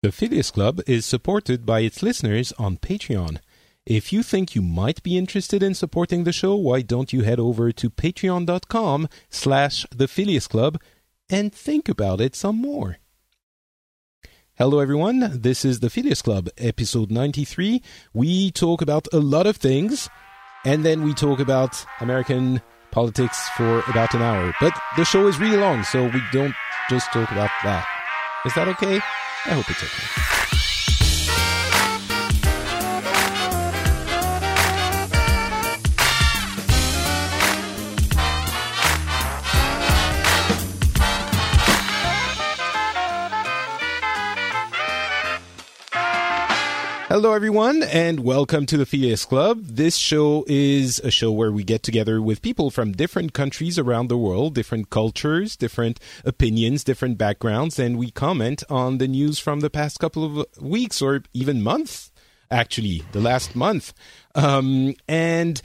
The Phileas Club is supported by its listeners on Patreon. If you think you might be interested in supporting the show, why don't you head over to patreon.com slash the Phileas Club and think about it some more. Hello, everyone. This is the Phileas Club, episode 93. We talk about a lot of things, and then we talk about American politics for about an hour. But the show is really long, so we don't just talk about that. Is that okay? I hope it's okay. Hello, everyone, and welcome to the Phileas Club. This show is a show where we get together with people from different countries around the world, different cultures, different opinions, different backgrounds, and we comment on the news from the past couple of weeks or even months. Actually, the last month. Um, and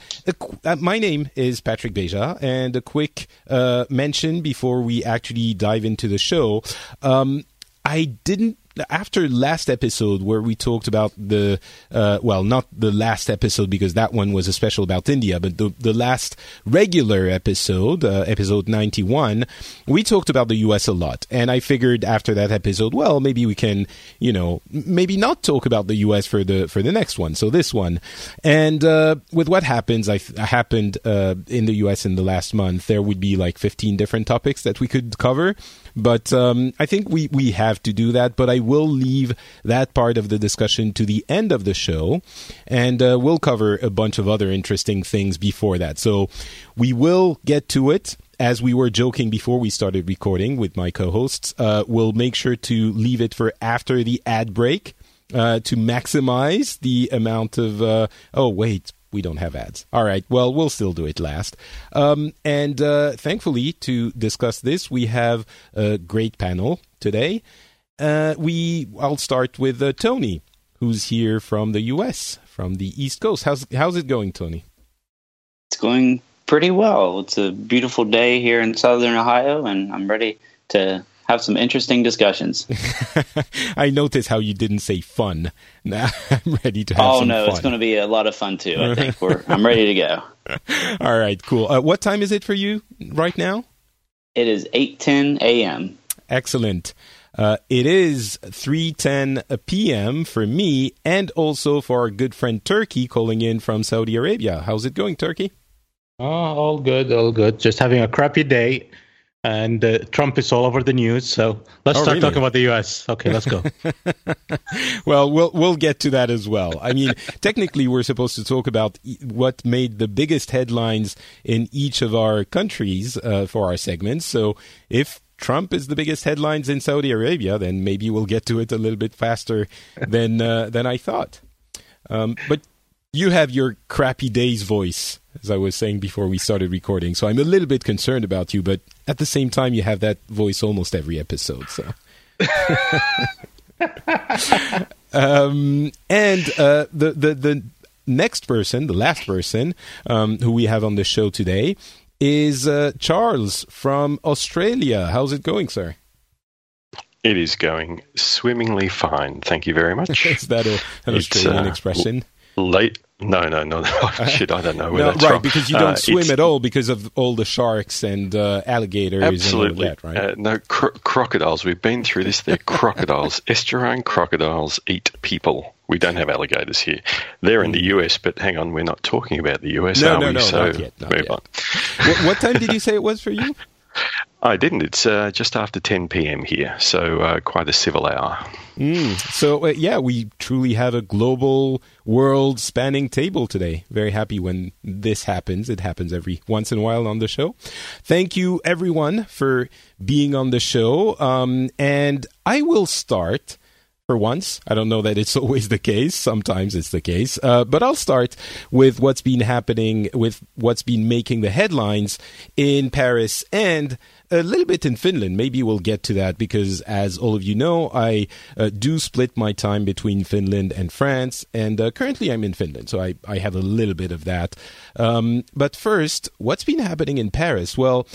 uh, my name is Patrick Beja, and a quick uh, mention before we actually dive into the show. Um, I didn't after last episode where we talked about the uh, well not the last episode because that one was a special about india but the, the last regular episode uh, episode 91 we talked about the us a lot. And i figured after that episode well maybe we can you know maybe not talk about the us for the for the next one. So this one. And uh, with what happens i happened uh, in the us in the last month there would be like 15 different topics that we could cover but um, I think we, we have to do that. But I will leave that part of the discussion to the end of the show, and uh, we'll cover a bunch of other interesting things before that. So we will get to it. As we were joking before we started recording with my co hosts, uh, we'll make sure to leave it for after the ad break uh, to maximize the amount of. Uh, oh, wait, we don't have ads. All right. Well, we'll still do it last. Um, and uh, thankfully, to discuss this, we have a great panel today. Uh, we I'll start with uh, Tony, who's here from the U.S. from the East Coast. How's how's it going, Tony? It's going pretty well. It's a beautiful day here in Southern Ohio, and I'm ready to have some interesting discussions. I noticed how you didn't say fun. Now I'm ready to have oh some no, fun. it's going to be a lot of fun too. I think we're I'm ready to go. All right, cool. Uh, what time is it for you right now? It is 8:10 a.m. Excellent. Uh, it is 3:10 p.m. for me, and also for our good friend Turki calling in from Saudi Arabia. How's it going, Turki? Oh, all good, all good. Just having a crappy day, and uh, Trump is all over the news. So let's Oh, start really? talking about the U.S. Okay, let's go. well, we'll we'll get to that as well. I mean, technically, we're supposed to talk about e- what made the biggest headlines in each of our countries uh, for our segments. So, if Trump is the biggest headlines in Saudi Arabia, then maybe we'll get to it a little bit faster than uh, than I thought. Um, but you have your crappy days voice, as I was saying before we started recording. So I'm a little bit concerned about you, but at the same time, you have that voice almost every episode. So. um, and uh, the the the next person, the last person um, who we have on the show today, is uh, Charles from Australia. How's it going, sir? It is going swimmingly fine. Thank you very much. Is that a, an It's, Australian uh, expression? Late? No, no, no. Shit, I don't know where No, that's right, from. because you don't Uh, swim at all because of all the sharks and uh, alligators Absolutely. and all that, right? uh, no, cro- crocodiles. We've been through this. They're crocodiles. Estuarine crocodiles eat people. We don't have alligators here. They're in the US, but hang on, we're not talking about the US, No, are no, we? no, so not yet, not move yet. on. what, what time did you say it was for you? I didn't. It's uh, just after 10 p.m. here, so uh, quite a civil hour. Mm. So, uh, yeah, we truly have a global, world spanning table today. Very happy when this happens. It happens every once in a while on the show. Thank you, everyone, for being on the show. Um, and I will start for once. I don't know that it's always the case. Sometimes it's the case. Uh, but I'll start with what's been happening, with what's been making the headlines in Paris and a little bit in Finland. Maybe we'll get to that because, as all of you know, I uh, do split my time between Finland and France, and uh, currently I'm in Finland, so I, I have a little bit of that. Um, but first, what's been happening in Paris? Well,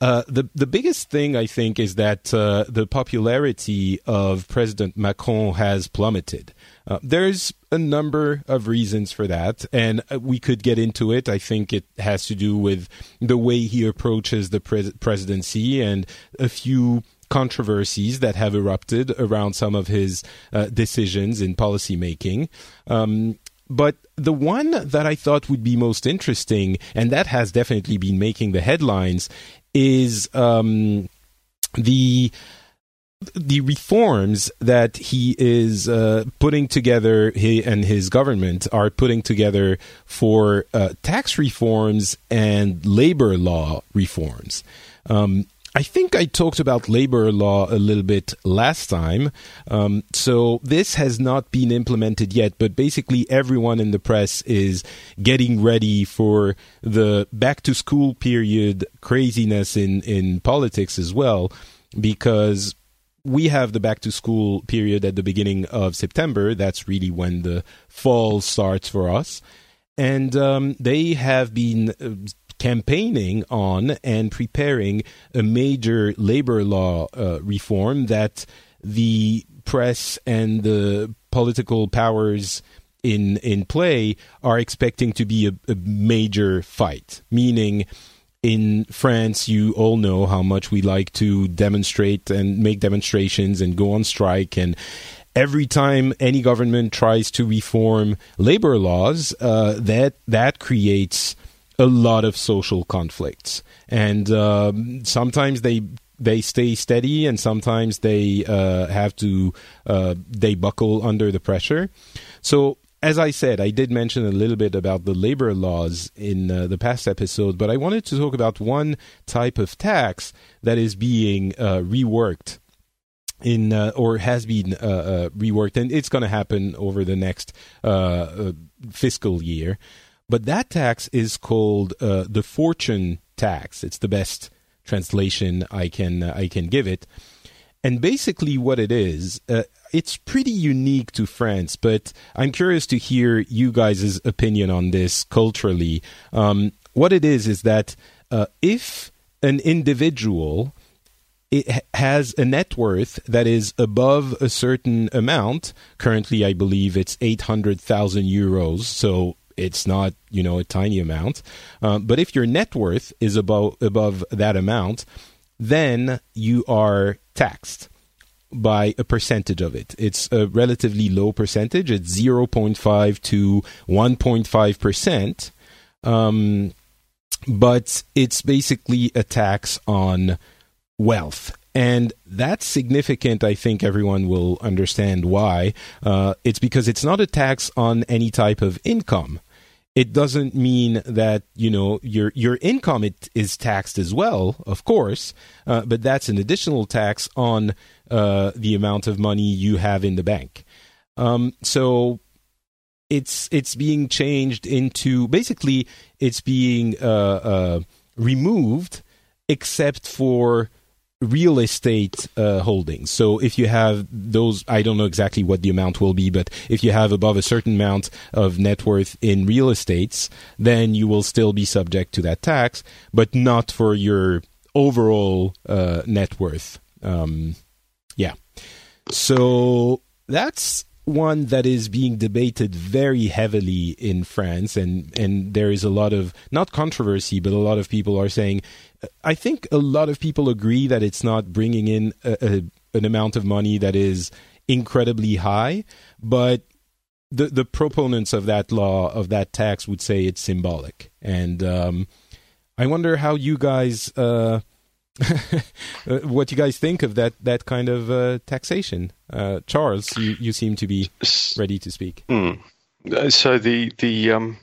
uh, the the biggest thing I think is that uh, the popularity of President Macron has plummeted. Uh, there's a number of reasons for that, and uh, we could get into it. I think it has to do with the way he approaches the pres- presidency and a few controversies that have erupted around some of his uh, decisions in policy making. Um, but the one that I thought would be most interesting, and that has definitely been making the headlines, is um, the the reforms that he is uh, putting together he and his government are putting together for uh, tax reforms and labor law reforms. Um, I think I talked about labor law a little bit last time. Um, so this has not been implemented yet, but basically everyone in the press is getting ready for the back to school period craziness in, in politics as well, because we have the back to school period at the beginning of September. That's really when the fall starts for us. And um, they have been uh, campaigning on and preparing a major labor law uh, reform that the press and the political powers in in play are expecting to be a, a major fight. Meaning, in France, you all know how much we like to demonstrate and make demonstrations and go on strike and every time any government tries to reform labor laws, uh, that that creates a lot of social conflicts, and um, sometimes they they stay steady, and sometimes they uh, have to uh, they buckle under the pressure. So. As I said, I did mention a little bit about the labor laws in uh, the past episode, but I wanted to talk about one type of tax that is being uh, reworked in uh, or has been uh, uh, reworked, and it's going to happen over the next uh, uh, fiscal year. But that tax is called uh, the fortune tax. It's the best translation I can uh, I can give it. And basically, what it is, uh, it's pretty unique to France. But I'm curious to hear you guys' opinion on this culturally. Um, what it is is that uh, if an individual it has a net worth that is above a certain amount. Currently, I believe it's 800,000 euros. So it's not you know a tiny amount. Um, but if your net worth is above above that amount, then you are taxed by a percentage of it. It's a relatively low percentage. It's 0.5 to 1.5 percent. Um, but it's basically a tax on wealth. And that's significant. I think everyone will understand why. Uh, it's because it's not a tax on any type of income it doesn't mean that you know your your income it is taxed as well, of course, uh, but that's an additional tax on uh, the amount of money you have in the bank. Um, so it's it's being changed into basically it's being uh, uh removed, except for real estate uh, holdings. So if you have those, I don't know exactly what the amount will be, but if you have above a certain amount of net worth in real estates, then you will still be subject to that tax, but not for your overall uh, net worth. Um, yeah. So that's one that is being debated very heavily in France, and and there is a lot of not controversy, but a lot of people are saying. I think a lot of people agree that it's not bringing in a, a, an amount of money that is incredibly high, but the the proponents of that law of that tax would say it's symbolic, and um, I wonder how you guys uh, Uh, what you guys think of that that kind of uh, taxation? Uh, Charles, you, you seem to be ready to speak. Mm. So the the um,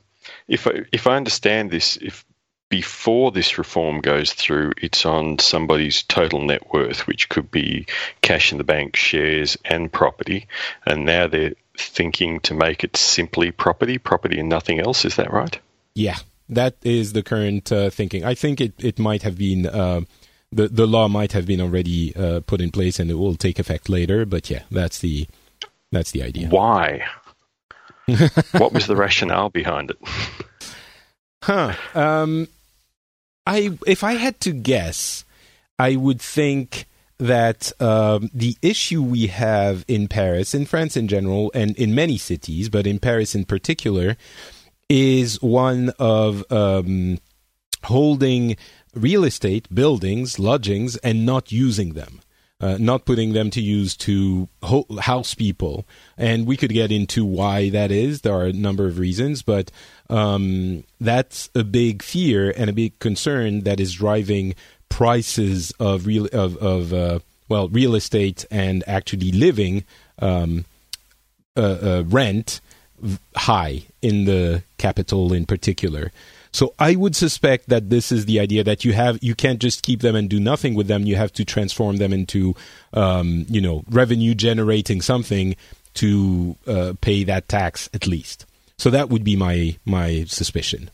if I, if I understand this, if before this reform goes through, it's on somebody's total net worth, which could be cash in the bank, shares, and property. And now they're thinking to make it simply property, property and nothing else. Is that right? Yeah, that is the current uh, thinking. I think it, it might have been. Uh, the, the law might have been already uh, put in place and it will take effect later, but yeah, that's the that's the idea. Why? what was the rationale behind it? Huh. Um, I if I had to guess, I would think that um, the issue we have in Paris, in France in general, and in many cities, but in Paris in particular, is one of um, holding real estate, buildings, lodgings, and not using them. Uh, not putting them to use to ho- house people. And we could get into why that is. There are a number of reasons, but um, that's a big fear and a big concern that is driving prices of real of, of uh, well real estate and actually living um, uh, uh rent high in the capital in particular. So I would suspect that this is the idea that you have you can't just keep them and do nothing with them. You have to transform them into um, you know revenue generating something to uh, pay that tax at least. So that would be my my suspicion.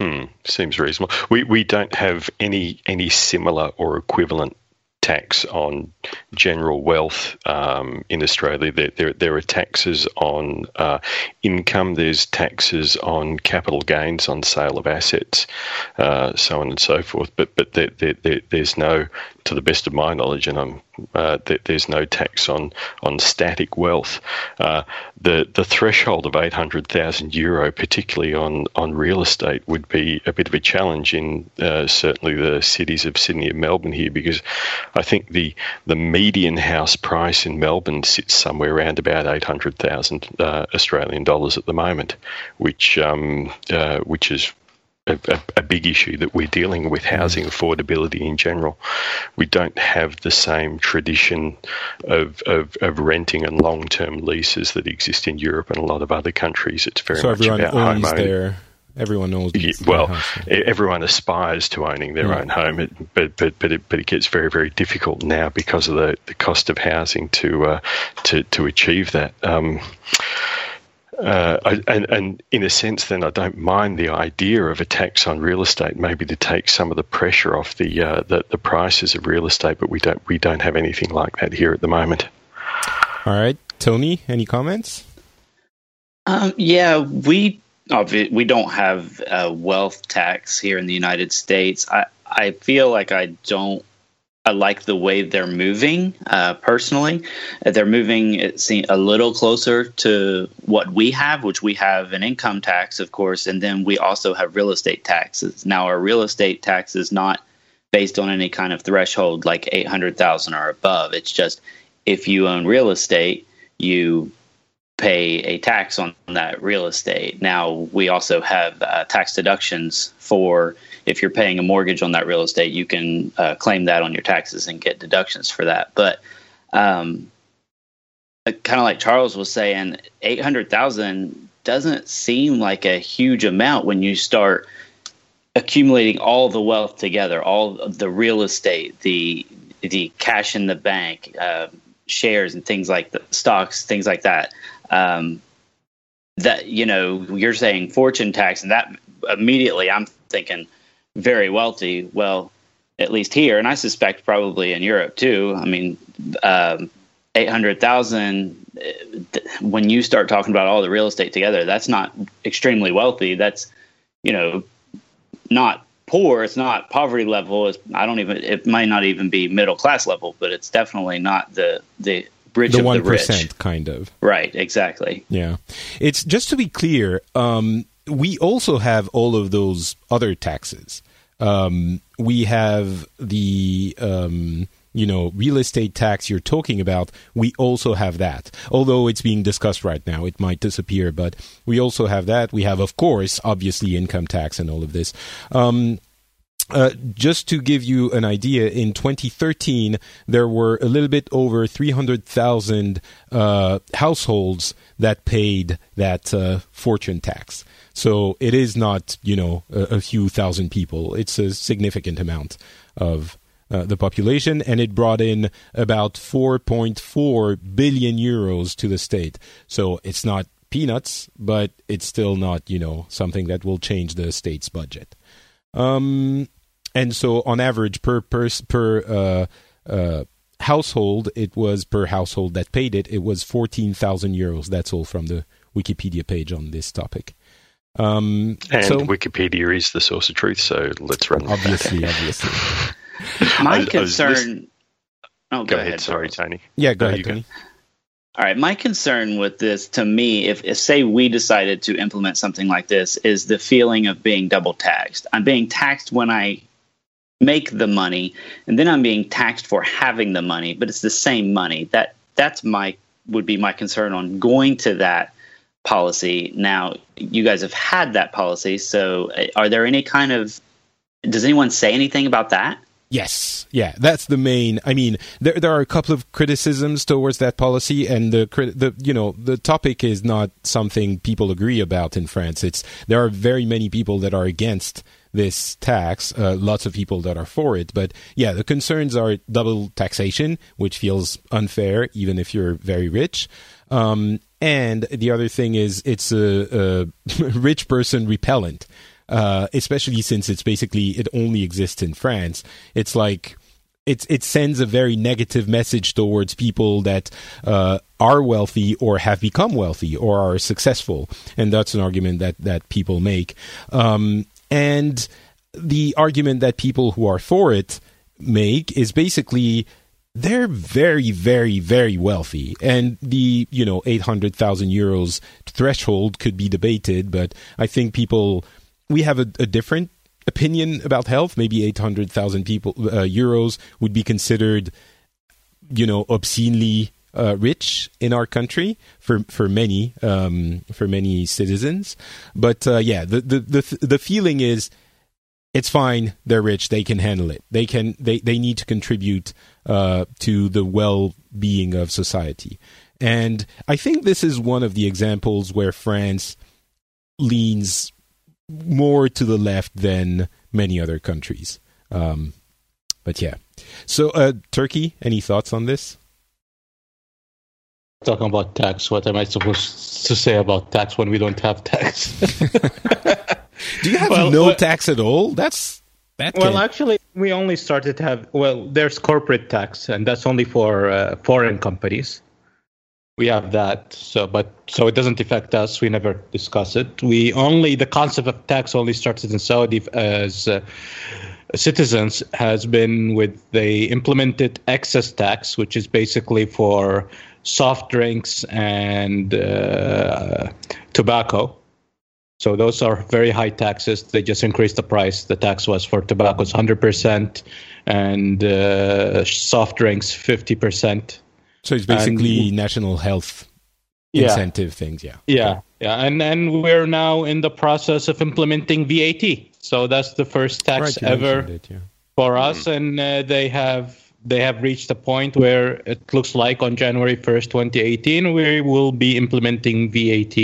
Hmm, seems reasonable. We we don't have any any similar or equivalent tax on general wealth um, in Australia. There, there, there, are taxes on uh, income, there's taxes on capital gains on sale of assets, uh, so on and so forth. But but there, there's no, to the best of my knowledge, and I'm uh, there's no tax on on static wealth. Uh, the the threshold of eight hundred thousand euro, particularly on on real estate, would be a bit of a challenge in uh, certainly the cities of Sydney and Melbourne here, because I think the the median house price in Melbourne sits somewhere around about eight hundred thousand uh, Australian dollars at the moment, which um, uh, which is a, a, a, big issue that we're dealing with housing affordability in general. We don't have the same tradition of, of, of renting and long term leases that exist in Europe and a lot of other countries. It's very so much everyone about owns home their everyone knows. Yeah, well, everyone aspires to owning their own home, it, but but but it, but it gets very very difficult now because of the, the cost of housing to uh, to to achieve that. Um, uh, I, and, and, in a sense, then I don't mind the idea of a tax on real estate, maybe to take some of the pressure off the, uh, the, the prices of real estate. But we don't we don't have anything like that here at the moment. All right, Tony, any comments? Um, yeah, we we don't have a wealth tax here in the United States. I I feel like I don't I like the way they're moving uh, personally. They're moving it a little closer to what we have, which we have an income tax, of course, and then we also have real estate taxes. Now, our real estate tax is not based on any kind of threshold like 800,000 or above. It's just if you own real estate, you pay a tax on that real estate. Now, we also have uh, tax deductions for if you're paying a mortgage on that real estate, you can uh, claim that on your taxes and get deductions for that. But um, uh, kind of like Charles was saying, eight hundred thousand doesn't seem like a huge amount when you start accumulating all the wealth together, all the real estate, the the cash in the bank, uh, shares, and things like the stocks, things like that. Um, that you know, you're saying fortune tax, and that immediately I'm thinking very wealthy. Well, at least here, and I suspect probably in Europe too. I mean, um, eight hundred thousand. When you start talking about all the real estate together, that's not extremely wealthy. That's you know not poor. It's not poverty level. It's, I don't even. It might not even be middle class level, but it's definitely not the the rich the one percent kind of. Right. Exactly. Yeah. It's just to be clear. Um, we also have all of those other taxes. Um, we have the um, you know real estate tax you're talking about. We also have that, although it's being discussed right now. It might disappear, but we also have that. We have, of course, obviously income tax and all of this. Um, uh, just to give you an idea, in 2013, there were a little bit over 300,000 uh, households that paid that uh, fortune tax. So it is not, you know, a, a, few thousand people. It's a significant amount of uh, the population, and it brought in about 4.4 billion euros to the state. So it's not peanuts, but it's still not, you know, something that will change the state's budget. Um, and so on average per per per uh, uh, household, it was per household that paid it. It was fourteen thousand euros. That's all from the Wikipedia page on this topic. Um, and so, Wikipedia is the source of truth, so let's run. Obviously, obviously. My I, concern. I oh, go, go ahead, ahead. Sorry, Tony. Yeah, go no, ahead, Tony. Go. All right. My concern with this, to me, if, if, say we decided to implement something like this, is the feeling of being double taxed. I'm being taxed when I make the money, and then I'm being taxed for having the money, but it's the same money. That that's my would be my concern on going to that policy. Now, you guys have had that policy, so uh, are there any kind of does anyone say anything about that? Yes, yeah, that's the main. I mean, there there are a couple of criticisms towards that policy, and the the you know the topic is not something people agree about in France. It's there are very many people that are against this tax, uh, lots of people that are for it. But yeah, the concerns are double taxation, which feels unfair, even if you're very rich. Um, and the other thing is it's a, a rich person repellent, uh, especially since it's basically it only exists in France. It's like it it sends a very negative message towards people that uh, are wealthy or have become wealthy or are successful, and that's an argument that that people make. Um, and the argument that people who are for it make is basically they're very, very, very wealthy, and the you know eight hundred thousand euros threshold could be debated, but I think people we have a, a different opinion about health. Maybe eight hundred thousand people uh, euros would be considered, you know, obscenely uh, rich in our country for for many um, for many citizens. But uh, yeah, the, the the the feeling is it's fine. They're rich. They can handle it. They can. They they need to contribute uh, to the well being of society. And I think this is one of the examples where France leans more to the left than many other countries. Um, but yeah. So, uh, Turki, any thoughts on this? talking about tax. What am I supposed to say about tax when we don't have tax? Do you have well, no well, tax at all? That's that. Well, actually, we only started to have. Well, there's corporate tax, and that's only for uh, foreign companies. We have that, so but so it doesn't affect us. We never discuss it. We only the concept of tax only started in Saudi as. Uh, citizens has been with they implemented excise tax, which is basically for soft drinks and uh, tobacco. So those are very high taxes. They just increased the price. The tax was for tobacco is 100% and uh, soft drinks 50%. So it's basically and, national health incentive yeah, things, yeah. Yeah, yeah. And and we're now in the process of implementing VAT. So that's the first tax right, ever it, yeah. for us. Mm. And uh, they have they have reached a point where it looks like on January 1st, 2018, we will be implementing VAT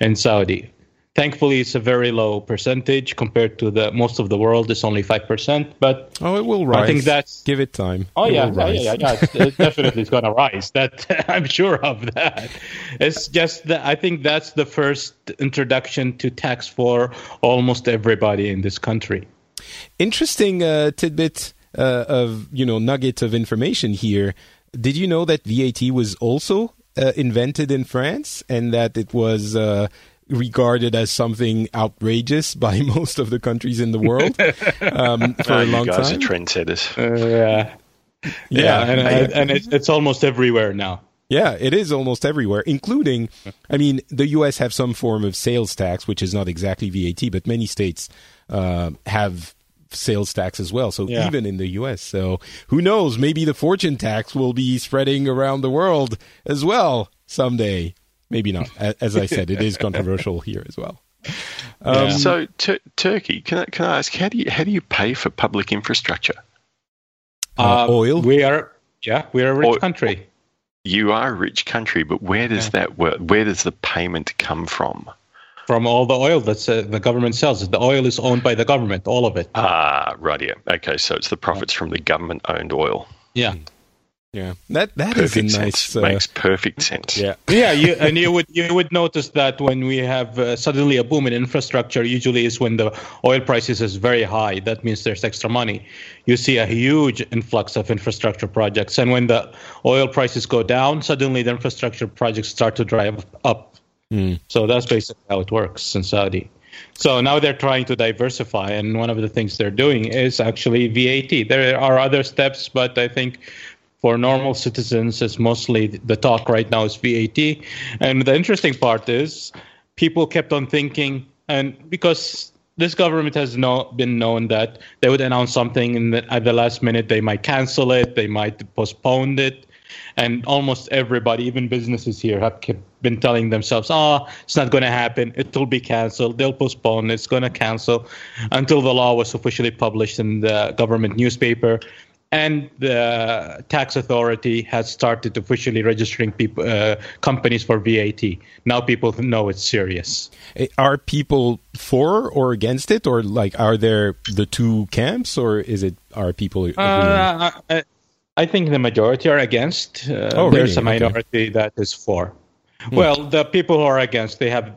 in Saudi. Thankfully, it's a very low percentage compared to the most of the world. It's only five percent, but oh, it will rise. I think that's give it time. Oh it yeah, yeah, yeah, yeah, It definitely is going to rise. That I'm sure of that. It's just that I think that's the first introduction to tax for almost everybody in this country. Interesting uh, tidbit uh, of you know nugget of information here. Did you know that VAT was also uh, invented in France and that it was uh, regarded as something outrageous by most of the countries in the world um, for a long you guys time? Are trendsetters. Uh, yeah. yeah, yeah, and, and, and it's, it's almost everywhere now. Yeah, it is almost everywhere, including, I mean, the U.S. have some form of sales tax, which is not exactly VAT, but many states uh, have sales tax as well. So yeah. even in the US. So who knows? Maybe the fortune tax will be spreading around the world as well someday. Maybe not. As I said, it is controversial here as well. Yeah. So, Tur Turki, can I, can I ask, how do you how do you pay for public infrastructure? Uh, oil? We are, yeah, we are a rich Oil- country. You are a rich country, but where does Yeah. that work? Where does the payment come from? From all the oil that uh, the government sells, the oil is owned by the government, all of it. Ah, right, yeah. Okay, so it's the profits from the government-owned oil. Yeah, Yeah, that that is a nice. sense. Uh, Makes perfect sense. yeah, yeah, you, and you would you would notice that when we have uh, suddenly a boom in infrastructure, usually is when the oil prices is very high. That means there's extra money. You see a huge influx of infrastructure projects, and when the oil prices go down, suddenly the infrastructure projects start to drive up. So that's basically how it works in Saudi. So now they're trying to diversify, and one of the things they're doing is actually VAT. There are other steps, but I think for normal citizens, it's mostly the talk right now is VAT. And the interesting part is people kept on thinking, and because this government has no, been known that they would announce something and at the last minute they might cancel it, they might postpone it. And almost everybody, even businesses here, have kept, been telling themselves, "Oh, it's not going to happen. It will be canceled. They'll postpone. It's going to cancel," until the law was officially published in the government newspaper, and the tax authority has started officially registering people, uh, companies for VAT. Now people know it's serious. Eh, are people for or against it, or like are there the two camps, or is it are people? Uh, I, I think the majority are against. Uh, Oh, There's really? a Okay. minority that is for. Well, the people who are against, they have,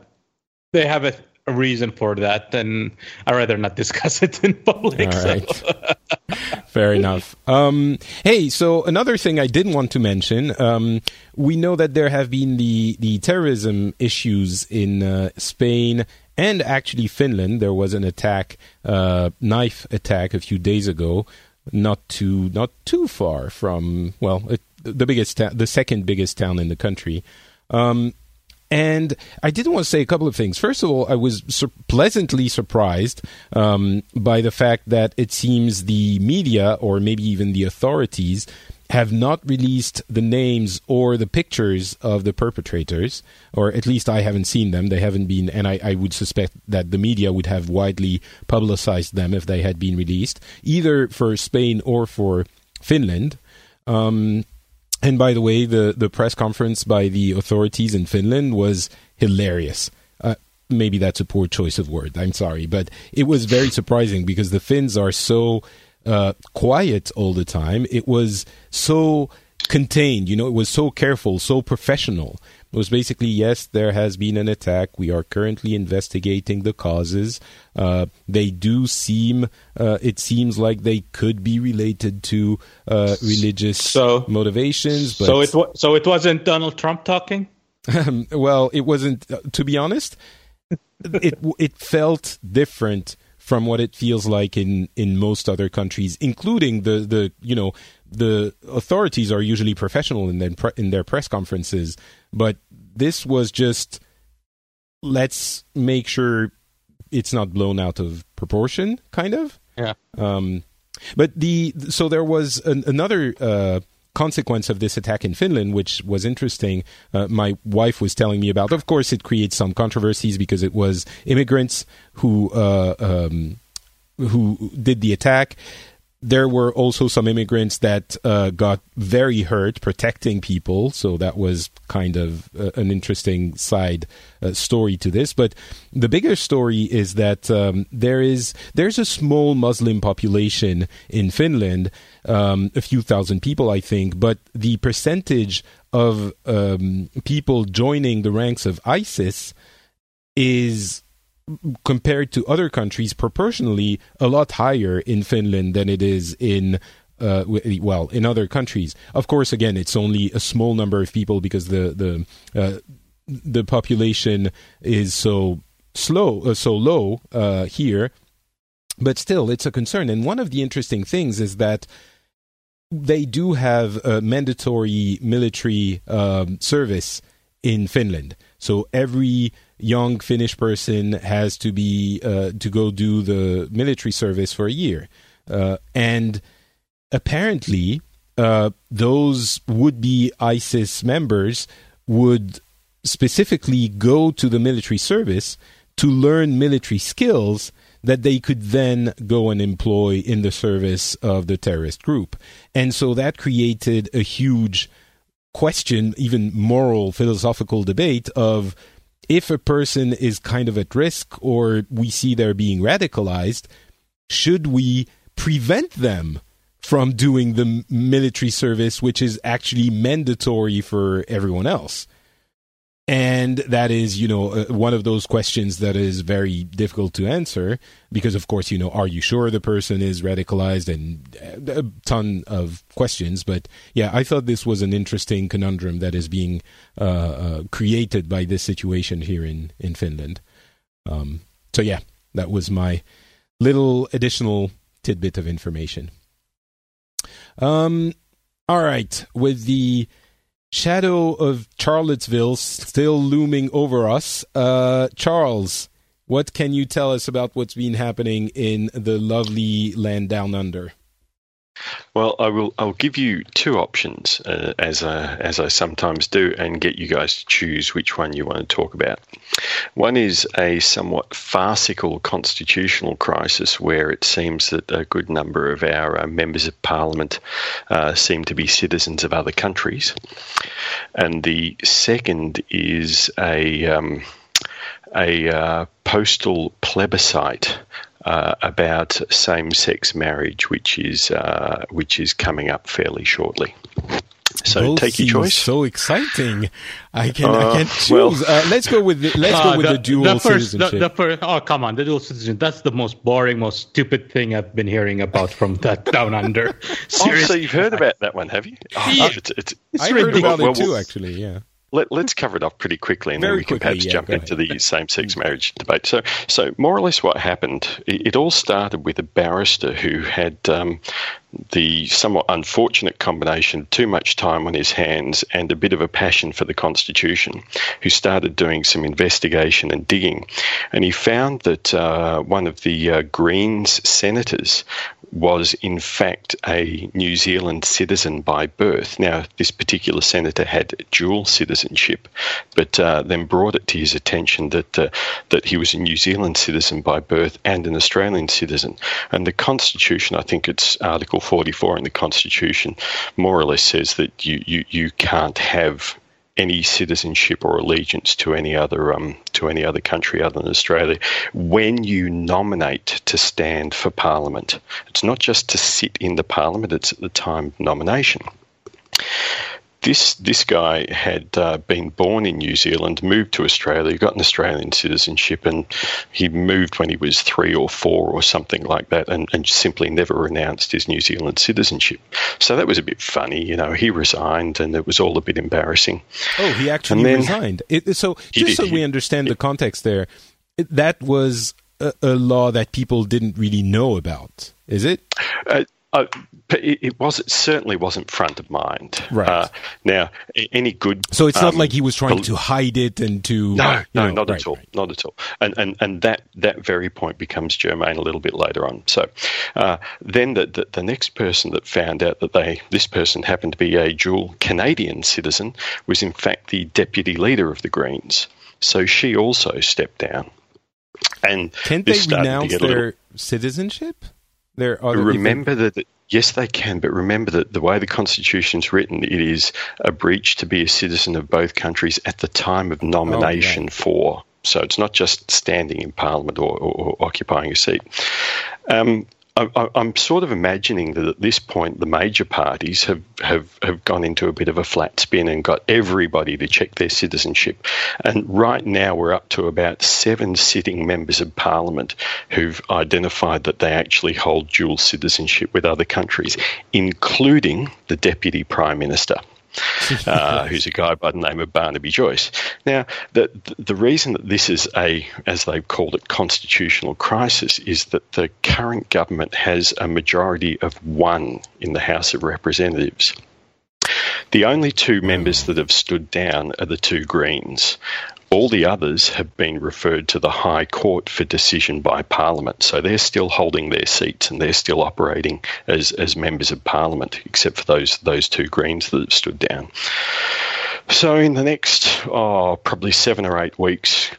they have a, a reason for that, and I rather not discuss it in public. All so- right. Fair enough. Um, hey, so another thing I did want to mention, um, we know that there have been the, the terrorism issues in uh, Spain and actually Finland. There was an attack, uh, knife attack a few days ago, not too not too far from well, it, the biggest, ta- the second biggest town in the country. Um, and I did want to say a couple of things. First of all, I was sur- pleasantly surprised um, by the fact that it seems the media, or maybe even the authorities, have not released the names or the pictures of the perpetrators, or at least I haven't seen them. They haven't been, and I, I would suspect that the media would have widely publicized them if they had been released, either for Spain or for Finland. Um, and by the way, the, the press conference by the authorities in Finland was hilarious. Uh, maybe that's a poor choice of word. I'm sorry, but it was very surprising because the Finns are so uh, quiet all the time. It was so contained. You know, it was so careful, so professional. Was basically yes, there has been an attack. We are currently investigating the causes. Uh, they do seem, uh, it seems like they could be related to uh, religious So- motivations. But so it wa- so it wasn't Donald Trump talking. well, it wasn't. Uh, to be honest, it it felt different from what it feels like in in most other countries, including the the you know the authorities are usually professional in their in their press conferences, but this was just let's make sure it's not blown out of proportion, kind of. Yeah. Um, but the so there was an, another uh, consequence of this attack in Finland, which was interesting. Uh, my wife was telling me about. Of course, it creates some controversies because it was immigrants who uh, um, who did the attack. There were also some immigrants that uh, got very hurt protecting people, so that was kind of uh, an interesting side uh, story to this. But the bigger story is that um, there is there's a small Muslim population in Finland, um, a few thousand people, I think, but the percentage of um, people joining the ranks of ISIS is compared to other countries proportionally a lot higher in Finland than it is in uh, well in other countries. Of course, again, it's only a small number of people because the the uh, the population is so slow, uh, so low uh, here. But still, it's a concern. And one of the interesting things is that they do have a mandatory military um, service in Finland. So every young Finnish person has to be uh, to go do the military service for a year, uh, and apparently uh, those would-be ISIS members would specifically go to the military service to learn military skills that they could then go and employ in the service of the terrorist group. And so that created a huge question, even moral, philosophical debate of if a person is kind of at risk or we see they're being radicalized, should we prevent them from doing the military service, which is actually mandatory for everyone else? And that is, you know, uh, one of those questions that is very difficult to answer because, of course, you know, are you sure the person is radicalized and uh, a ton of questions. But yeah, I thought this was an interesting conundrum that is being uh, uh, created by this situation here in, in Finland. Um, so yeah, that was my little additional tidbit of information. Um, all right, with the shadow of Charlottesville still looming over us. Uh, Charles, what can you tell us about what's been happening in the lovely land down under? Well, I will. I'll give you two options, uh, as I, as I sometimes do, and get you guys to choose which one you want to talk about. One is a somewhat farcical constitutional crisis, where it seems that a good number of our uh, members of parliament uh, seem to be citizens of other countries, and the second is a um, a uh, postal plebiscite uh, about same-sex marriage, which is uh, which is coming up fairly shortly. So Both take your choice. So exciting! I can I Uh, can choose. well- uh, let's go with the, let's Uh, go with the, dual the first, citizenship. the first, oh come on, the dual citizenship. That's the most boring, most stupid thing I've been hearing about from that down under. Oh, Seriously, so you've heard about that one, have you? Oh, Yeah. it's, it's, it's I heard ridiculous. about Well, it too. Actually, yeah. Let, us cover it off pretty quickly, and Very then we can perhaps yeah, jump into ahead. the same-sex marriage debate. So, so more or less, what happened? It, it all started with a barrister who had um, the somewhat unfortunate combination too much time on his hands and a bit of a passion for the Constitution, who started doing some investigation and digging, and he found that uh, one of the uh, Greens senators was in fact a New Zealand citizen by birth. Now, this particular senator had dual citizenship, but uh, then brought it to his attention that uh, that he was a New Zealand citizen by birth and an Australian citizen. And the Constitution, I think it's Article 44 in the Constitution, more or less says that you you, you can't have any citizenship or allegiance to any other um, to any other country other than Australia when you nominate to stand for Parliament. It's not just to sit in the Parliament; it's at the time of nomination. This this guy had uh, been born in New Zealand, moved to Australia, got an Australian citizenship, and he moved when he was three or four or something like that, and, and simply never renounced his New Zealand citizenship. So that was a bit funny, you know. He resigned, and it was all a bit embarrassing. Oh, he actually then- resigned. It, so just did, so we he- understand the context there, that was a, a law that people didn't really know about. Is it? Uh, uh, it, it was it certainly wasn't front of mind. Right. Uh, now, any good. So it's not um, like he was trying to hide it and to No, no, know, not right, at all, right. not at all. And and and that that very point becomes germane a little bit later on. So, uh, then the, the the next person that found out that they this person happened to be a dual Canadian citizen was in fact the deputy leader of the Greens. So she also stepped down. And Can't they this started to renounce a little- their citizenship? Their other, remember that- yes they can but remember that the way the constitution's written it is a breach to be a citizen of both countries at the time of nomination for. So it's not just standing in parliament or, or, or occupying a seat. Um, I, I'm sort of imagining that at this point the major parties have, have, have gone into a bit of a flat spin and got everybody to check their citizenship. And right now we're up to about seven sitting members of parliament who've identified that they actually hold dual citizenship with other countries, including the deputy prime minister. uh, who's a guy by the name of Barnaby Joyce. Now, the the reason that this is a, as they've called it, constitutional crisis is that the current government has a majority of one in the House of Representatives. The only two members that have stood down are the two Greens. All the others have been referred to the High Court for decision by Parliament, so they're still holding their seats and they're still operating as, as members of Parliament, except for those those two Greens that have stood down. So, in the next, oh, probably seven or eight weeks,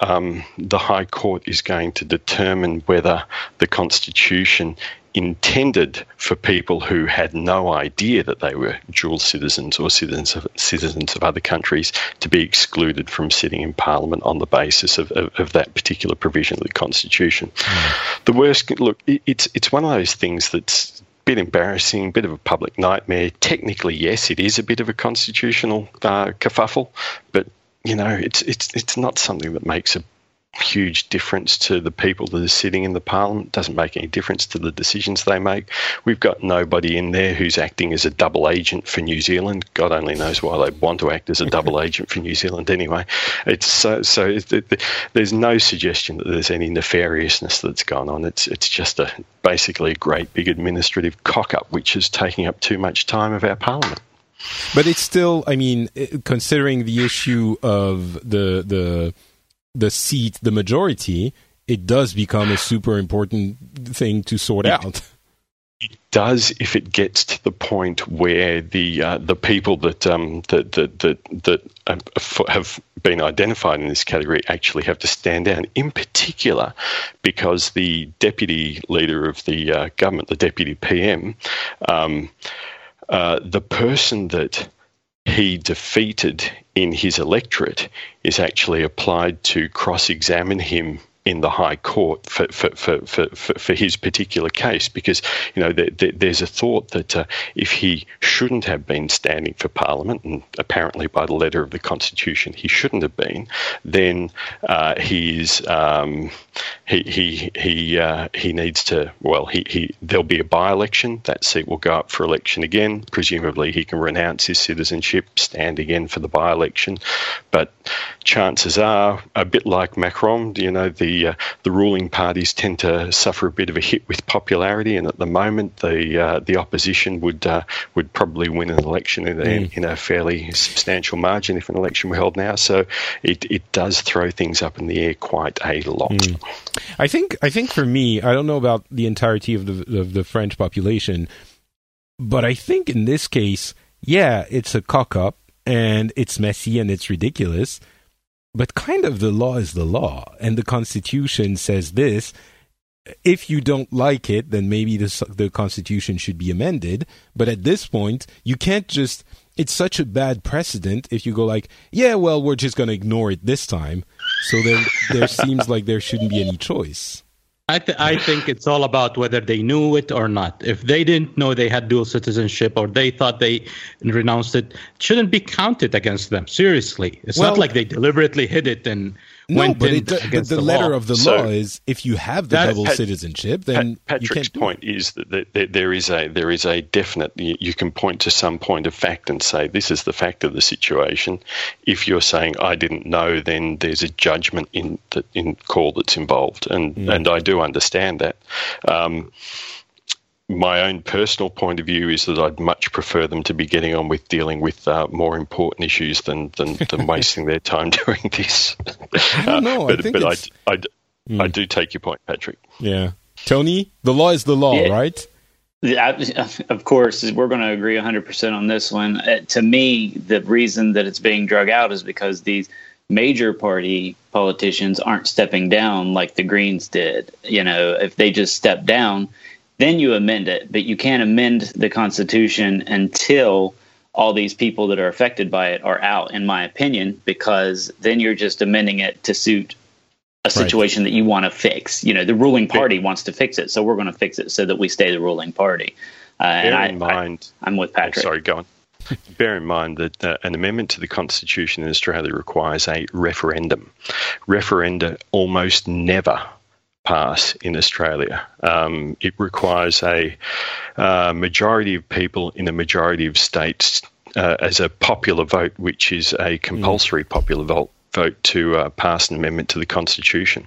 um, the High Court is going to determine whether the Constitution intended for people who had no idea that they were dual citizens or citizens of, citizens of other countries to be excluded from sitting in Parliament on the basis of, of, of that particular provision of the Constitution. Mm. The worst, look, it, it's it's one of those things that's a bit embarrassing, a bit of a public nightmare. Technically, yes, it is a bit of a constitutional uh, kerfuffle, but you know, it's it's it's not something that makes a huge difference to the people that are sitting in the parliament. It doesn't make any difference to the decisions they make. We've got nobody in there who's acting as a double agent for New Zealand. God only knows why they want to act as a double agent for New Zealand anyway. It's so so. It, it, there's no suggestion that there's any nefariousness that's gone on. It's it's just a basically a great big administrative cock up, which is taking up too much time of our parliament. But it's still, I mean, eh, considering the issue of the the the seat, the majority, it does become a super important thing to sort it, out. It does if it gets to the point where the uh, the people that um, that that that, that um, have been identified in this category actually have to stand down. In particular, because the deputy leader of the uh, government, the deputy PM, um, uh, the person that he defeated in his electorate is actually applied to cross examine him in the High Court for, for, for, for, for his particular case. Because, you know, there, there, there's a thought that uh, if he shouldn't have been standing for Parliament, and apparently by the letter of the Constitution he shouldn't have been, then uh, he's, um, he, he, he, uh, he needs to, well, he, he, there'll be a by-election. That seat will go up for election again. Presumably he can renounce his citizenship, stand again for the by-election. But chances are, a bit like Macron, you know, the the uh, the ruling parties tend to suffer a bit of a hit with popularity, and at the moment, the uh, the opposition would uh, would probably win an election in, mm. in, a fairly substantial margin if an election were held now. So it, it does throw things up in the air quite a lot. Mm. I think I think for me, I don't know about the entirety of the of the French population, but I think in this case, yeah, it's a cock up and it's messy and it's ridiculous but kind of the law is the law, and the Constitution says this. If you don't like it, then maybe the, the Constitution should be amended. But at this point, you can't just. It's such a bad precedent if you go like, yeah, well, we're just going to ignore it this time. So there, there seems like there shouldn't be any choice. I, th- I think it's all about whether they knew it or not. If they didn't know they had dual citizenship or they thought they renounced it, it shouldn't be counted against them. Seriously. It's well, not like they deliberately hid it and no, but, it, but the, the, letter law. of the so law is if you have the double Pat, citizenship, then Pat, Patrick's point is that there is a there is a definite. You can point to some point of fact and say this is the fact of the situation. If you're saying I didn't know, then there's a judgment in the, in call that's involved, and mm. and I do understand that. Um, my own personal point of view is that I'd much prefer them to be getting on with dealing with uh, more important issues than than, than wasting their time doing this. I don't know. but I but I, I, mm. I, do take your point, Patrick. Yeah, Tony, the law is the law, yeah. right? Yeah, of course, we're going to agree 100% on this one. Uh, to me, the reason that it's being drug out is because these major party politicians aren't stepping down like the Greens did. You know, if they just step down, then you amend it, but you can't amend the Constitution until all these people that are affected by it are out, in my opinion, because then you're just amending it to suit a situation right. that you want to fix. You know, the ruling party wants to fix it, so we're going to fix it so that we stay the ruling party. Uh, Bear and I, mind, I, am with Patrick. Oh, sorry, go on. Bear in mind that uh, an amendment to the Constitution in Australia requires a referendum. Referenda almost never pass in Australia. Um, it requires a uh, majority of people in a majority of states uh, as a popular vote, which is a compulsory mm. popular vote. Vote to uh, pass an amendment to the Constitution.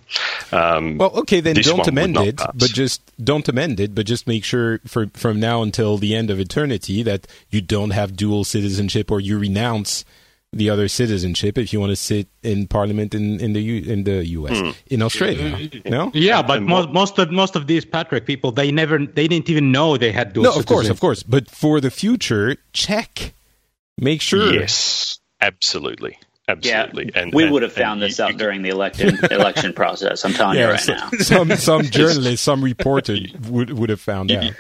Um, well, okay, then don't amend it, pass. but just don't amend it, but just make sure for from now until the end of eternity that you don't have dual citizenship or you renounce the other citizenship if you want to sit in parliament in, in the U, in the US mm. in Australia no yeah but most most of most of these Patrick people they never they didn't even know they had dual no of course of course but for the future check make sure yes Absolutely. Absolutely. Yeah, and we and- would have and found you- this out you- during the election election process. I'm telling you right so- now. some some journalist, some reporter would would have found out.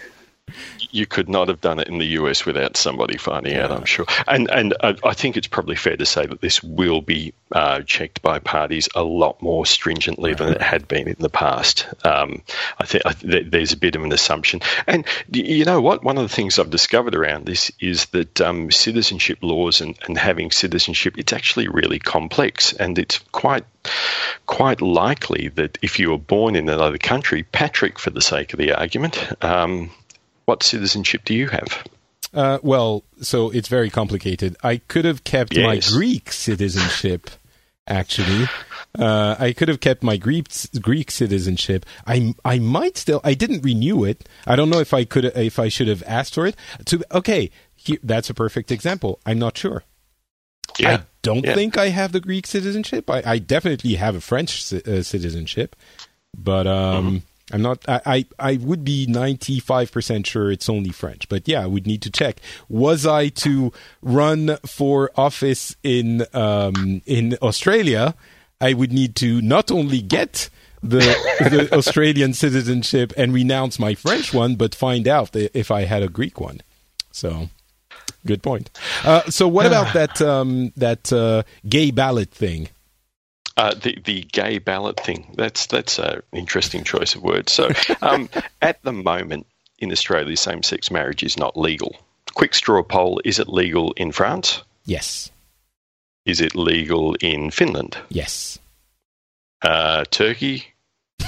You could not have done it in the US without somebody finding out, I'm sure. And and I, I think it's probably fair to say that this will be uh, checked by parties a lot more stringently than it had been in the past. Um, I think th- there's a bit of an assumption. And you know what? One of the things I've discovered around this is that um, citizenship laws and, and having citizenship, it's actually really complex, and it's quite quite likely that if you were born in another country, Patrick, for the sake of the argument. Um, what citizenship do you have? Uh, well, so it's very complicated. I could have kept my Greek citizenship. Actually, uh, I could have kept my Greek Greek citizenship. I I might still. I didn't renew it. I don't know if I could if I should have asked for it. To okay, here, that's a perfect example. I'm not sure. Yeah. I don't yeah. think I have the Greek citizenship. I, I definitely have a French ci- uh, citizenship, but um, Mm-hmm. I'm not. I, I I would be 95 percent sure it's only French. But yeah, I would need to check. Was I to run for office in um, in Australia? I would need to not only get the, the Australian citizenship and renounce my French one, but find out if I had a Greek one. So Good point. Uh, so, what about that um, that uh, gay ballot thing? Uh, the the gay ballot thing. That's that's an interesting choice of words. So, um, at the moment in Australia, same sex marriage is not legal. Quick straw poll: Is it legal in France? Yes, Is it legal in Finland? yes. Uh, Turki?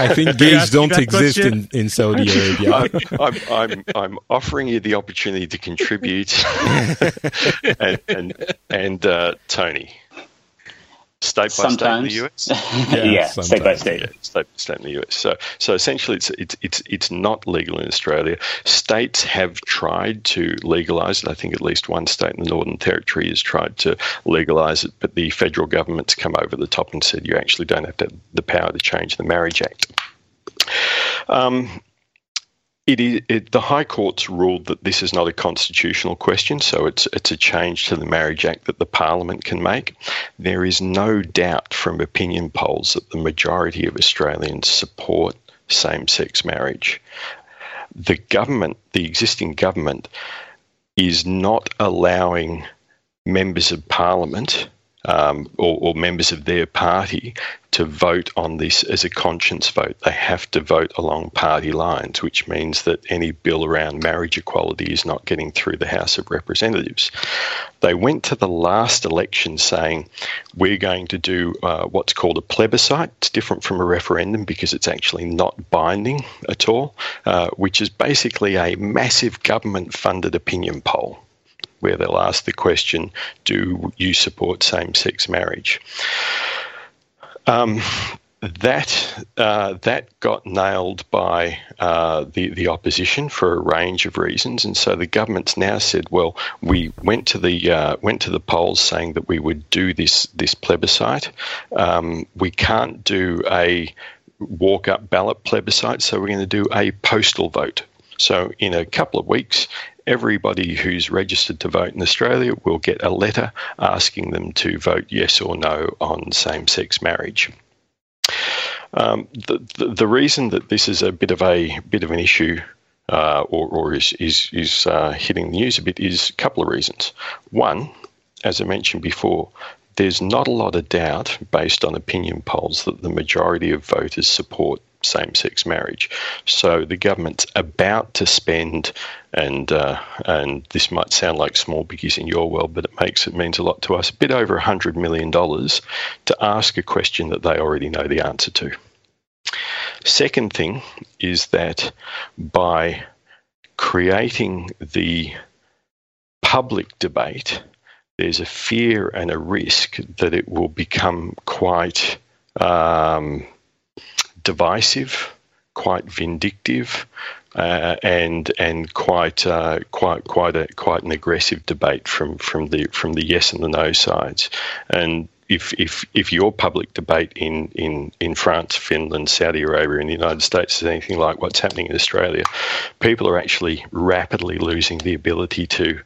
I think gays don't exist in, in Saudi Arabia. I'm, I'm, I'm, I'm offering you the opportunity to contribute, and and, and uh, Tony, state by Sometimes. state in the US. Yeah, state by state. Yeah, state by state in the US. So, so essentially, it's it's it's it's not legal in Australia. States have tried to legalise it. I think at least one state in the Northern Territory has tried to legalise it, but the federal government's come over the top and said you actually don't have to, the power to change the Marriage Act. Um, it is it, the High Court's ruled that this is not a constitutional question, so it's it's a change to the Marriage Act that the Parliament can make. There is no doubt from opinion polls that the majority of Australians support same-sex marriage. The government, the existing government, is not allowing members of Parliament um, or, or members of their party to vote on this as a conscience vote. They have to vote along party lines, which means that any bill around marriage equality is not getting through the House of Representatives. They went to the last election saying, We're going to do uh, what's called a plebiscite. It's different from a referendum because it's actually not binding at all, uh, which is basically a massive government funded opinion poll where they'll ask the question, Do you support same sex marriage? Um, that uh, that got nailed by uh, the the opposition for a range of reasons, and so the government's now said, "Well, we went to the uh, went to the polls saying that we would do this this plebiscite. Um, we can't do a walk up ballot plebiscite, so we're going to do a postal vote. So in a couple of weeks." Everybody who's registered to vote in Australia will get a letter asking them to vote yes or no on same sex marriage. Um, the, the the reason that this is a bit of a bit of an issue, uh, or, or is is, is uh, hitting the news a bit, is a couple of reasons. One, as I mentioned before, there's not a lot of doubt, based on opinion polls, that the majority of voters support same-sex marriage. So the government's about to spend, and uh, and this might sound like small biggies in your world, but it makes it means a lot to us. A bit over hundred million dollars to ask a question that they already know the answer to. Second thing is that by creating the public debate, there's a fear and a risk that it will become quite um, divisive, quite vindictive, uh, and and quite uh, quite quite a quite an aggressive debate from from the from the yes and the no sides, and. If, if, if your public debate in, in, in France, Finland, Saudi Arabia, and the United States is anything like what's happening in Australia, people are actually rapidly losing the ability to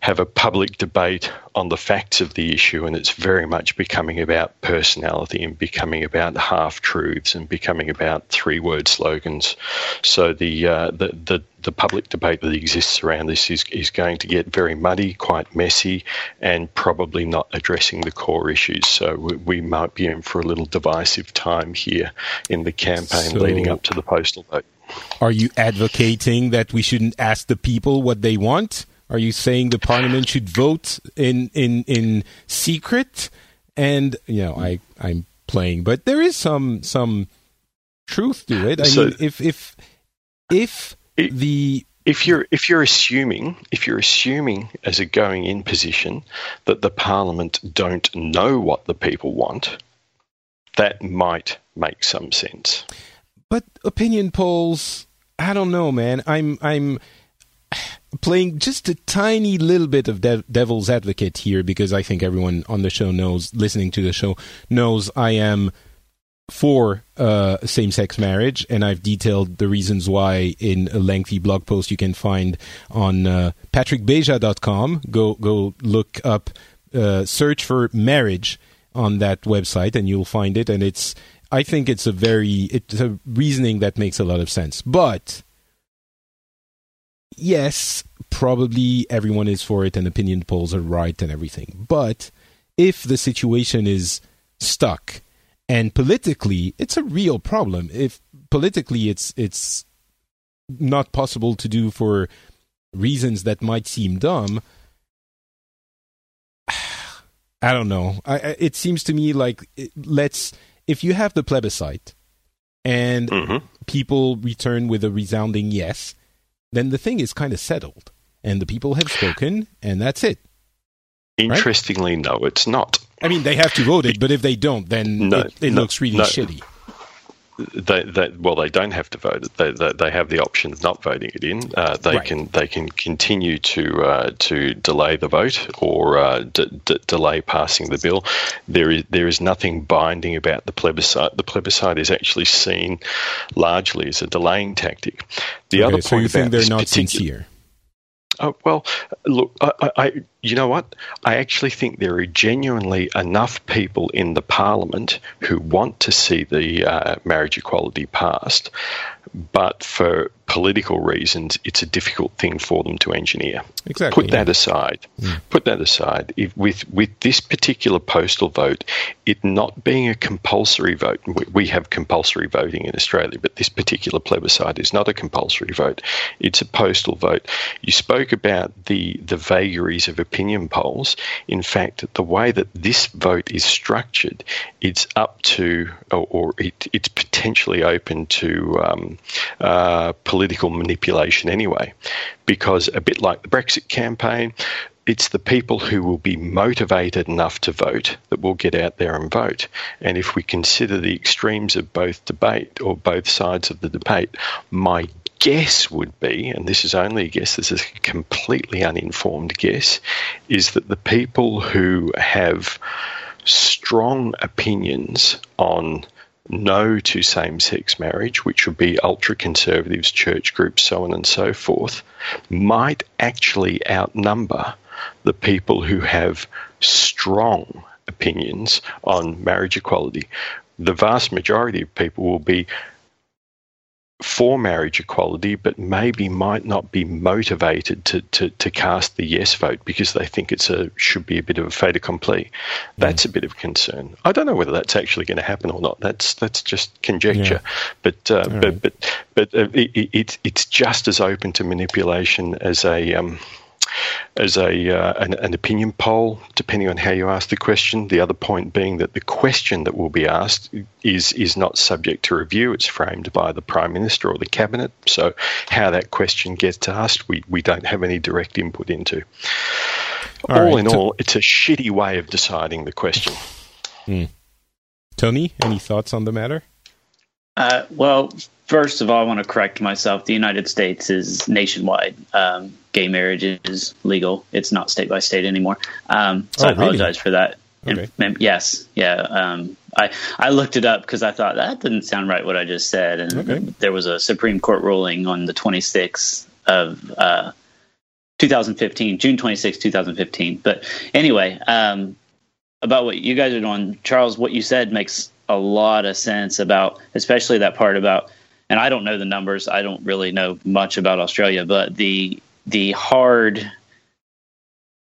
have a public debate on the facts of the issue, and it's very much becoming about personality and becoming about half truths and becoming about three word slogans. So the, uh, the the the public debate that exists around this is, is going to get very muddy, quite messy, and probably not addressing the core issues. So we, we might be in for a little divisive time here in the campaign So- leading up to the postal vote. Are you advocating that we shouldn't ask the people what they want? Are you saying the parliament should vote in in in secret? And you know, I I'm playing, but there is some some truth to it. I So- mean, if if if It- the if you're if you're assuming if you're assuming as a going in position that the parliament don't know what the people want that might make some sense But opinion polls, I don't know, man. I'm I'm playing just a tiny little bit of dev- devil's advocate here because I think everyone on the show knows, listening to the show knows I am for uh, same-sex marriage, and I've detailed the reasons why in a lengthy blog post you can find on uh, patrickbeja.com. Go go look up, uh, search for marriage on that website, and you'll find it. And it's I think it's a very it's a reasoning that makes a lot of sense. But yes, probably everyone is for it, and opinion polls are right and everything. But if the situation is stuck and politically it's a real problem if politically it's it's not possible to do for reasons that might seem dumb i don't know I, it seems to me like it, let's if you have the plebiscite and Mhm. people return with a resounding yes then the thing is kind of settled and the people have spoken and that's it interestingly no it's not I mean, they have to vote it, but if they don't, then No, it, it no, looks really no. shitty. They, they, well, they don't have to vote it. They, they, they have the option of not voting it in. Uh, they Right. can they can continue to uh, to delay the vote or uh, d- d- delay passing the bill. There is there is nothing binding about the plebiscite. The plebiscite is actually seen largely as a delaying tactic. The Okay, other so point you think they're not particular- sincere? Oh, well, look, I, I, I, you know what? I actually think there are genuinely enough people in the parliament who want to see the uh, marriage equality passed, but for political reasons, it's a difficult thing for them to engineer. Exactly, Put that yeah. aside. Put that aside. If, with with this particular postal vote, it not being a compulsory vote, we, we have compulsory voting in Australia, but this particular plebiscite is not a compulsory vote. It's a postal vote. You spoke about the the vagaries of opinion polls. In fact, the way that this vote is structured, it's up to, or, or it, it's potentially open to um, uh, political manipulation anyway, because a bit like the Brexit campaign, it's the people who will be motivated enough to vote that will get out there and vote. And if we consider the extremes of both debate or both sides of the debate, my guess would be, and this is only a guess, this is a completely uninformed guess, is that the people who have strong opinions on no to same sex marriage, which would be ultra conservatives, church groups, so on and so forth, might actually outnumber the people who have strong opinions on marriage equality. The vast majority of people will be for marriage equality, but maybe might not be motivated to, to, to cast the yes vote because they think it's a should be a bit of a fait accompli. That's a bit of concern. I don't know whether that's actually going to happen or not. That's that's just conjecture. But uh, but, right. but but uh, it, it, it's it's just as open to manipulation as a um, as a uh, an, an opinion poll, depending on how you ask the question. The other point being that the question that will be asked is is not subject to review. It's framed by the prime minister or the cabinet. So how that question gets asked, we we don't have any direct input into. All all right, in all, it's a shitty way of deciding the question. Tony, any thoughts on the matter? Uh, well, first of all, I want to correct myself. The United States is nationwide. Um, gay marriage is legal. It's not state by state anymore. Um, so Oh, I apologize really? for that. Okay. and yes, yeah. Um, I I looked it up because I thought that didn't sound right what I just said, and Okay. there was a Supreme Court ruling on the 26th of uh, 2015, June 26, 2015. But anyway, um, about what you guys are doing, Charles, what you said makes a lot of sense about, especially that part about, and I don't know the numbers. I don't really know much about Australia, but the the hard.